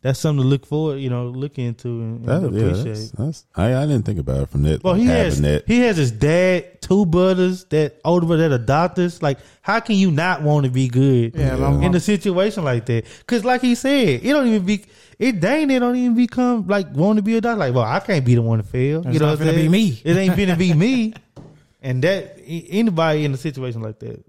Speaker 2: that's something to look forward you know look into and, and
Speaker 3: That, yeah,
Speaker 2: appreciate
Speaker 3: that's, that's I, I didn't think about it from that.
Speaker 2: well
Speaker 3: like
Speaker 2: he has
Speaker 3: that.
Speaker 2: he has his dad two brothers that older brother that are doctors like how can you not want to be good
Speaker 4: Yeah,
Speaker 3: Yeah.
Speaker 2: in a situation like that because like he said it don't even be it dang it don't even become like want to be a doctor like well i can't be the one to fail
Speaker 4: It's
Speaker 2: you know
Speaker 4: not
Speaker 2: what I'm
Speaker 4: be me.
Speaker 2: it ain't gonna be me and that anybody in a situation like that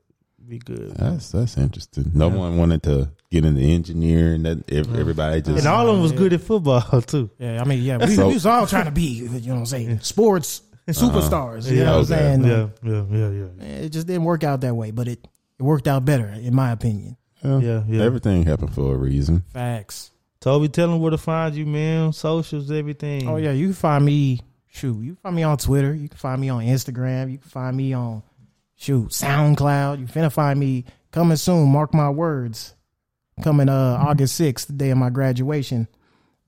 Speaker 2: be good
Speaker 3: That's that's interesting. No one wanted to get into engineering. That mm-hmm. everybody just
Speaker 2: and all of them was good at football too
Speaker 4: Yeah, I mean, yeah, we,
Speaker 3: So-
Speaker 4: we was all trying to be, you know what I'm saying, sports and superstars. You know what I'm saying?
Speaker 2: yeah yeah yeah yeah
Speaker 4: It just didn't work out that way, but it, it worked out better, in my opinion.
Speaker 3: yeah,
Speaker 2: Yeah, yeah.
Speaker 3: Everything happened for a reason.
Speaker 4: Facts.
Speaker 2: toby tell them where to find you man socials everything
Speaker 4: Oh yeah, you can find me. Shoot, you can find me on Twitter. You can find me on Instagram. You can find me on shoot SoundCloud. You finna find me coming soon. Mark my words. Coming uh August sixth, the day of my graduation.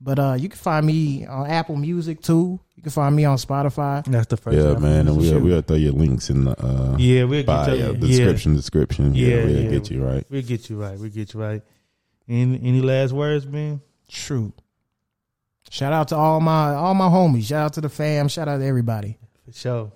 Speaker 4: But uh you can find me on Apple Music too. You can find me on Spotify.
Speaker 2: that's the first
Speaker 3: Yeah,
Speaker 2: time.
Speaker 3: man, and we'll we'll throw your links in the uh,
Speaker 2: yeah we'll get
Speaker 3: bio,
Speaker 2: you,
Speaker 3: the
Speaker 2: yeah.
Speaker 3: description, description. Yeah,
Speaker 2: Yeah,
Speaker 3: we'll
Speaker 2: yeah.
Speaker 3: get you right.
Speaker 2: We'll get you right. We'll get you right. Any any last words, man?
Speaker 4: True. Shout out to all my all my homies. Shout out to the fam. Shout out to everybody.
Speaker 2: For sure.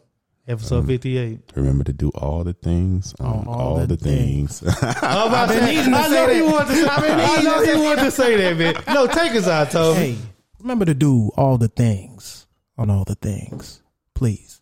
Speaker 2: Episode
Speaker 3: Um,
Speaker 2: fifty eight.
Speaker 3: Remember to do all the things on all, the, things.
Speaker 2: I've
Speaker 4: been needing to
Speaker 2: I
Speaker 4: say
Speaker 2: know
Speaker 4: that.
Speaker 2: you want to.
Speaker 4: I've been
Speaker 2: I know
Speaker 4: to
Speaker 2: you want to say that, man. No, take us out, Toby.
Speaker 4: Hey, remember to do all the things on all the things, please.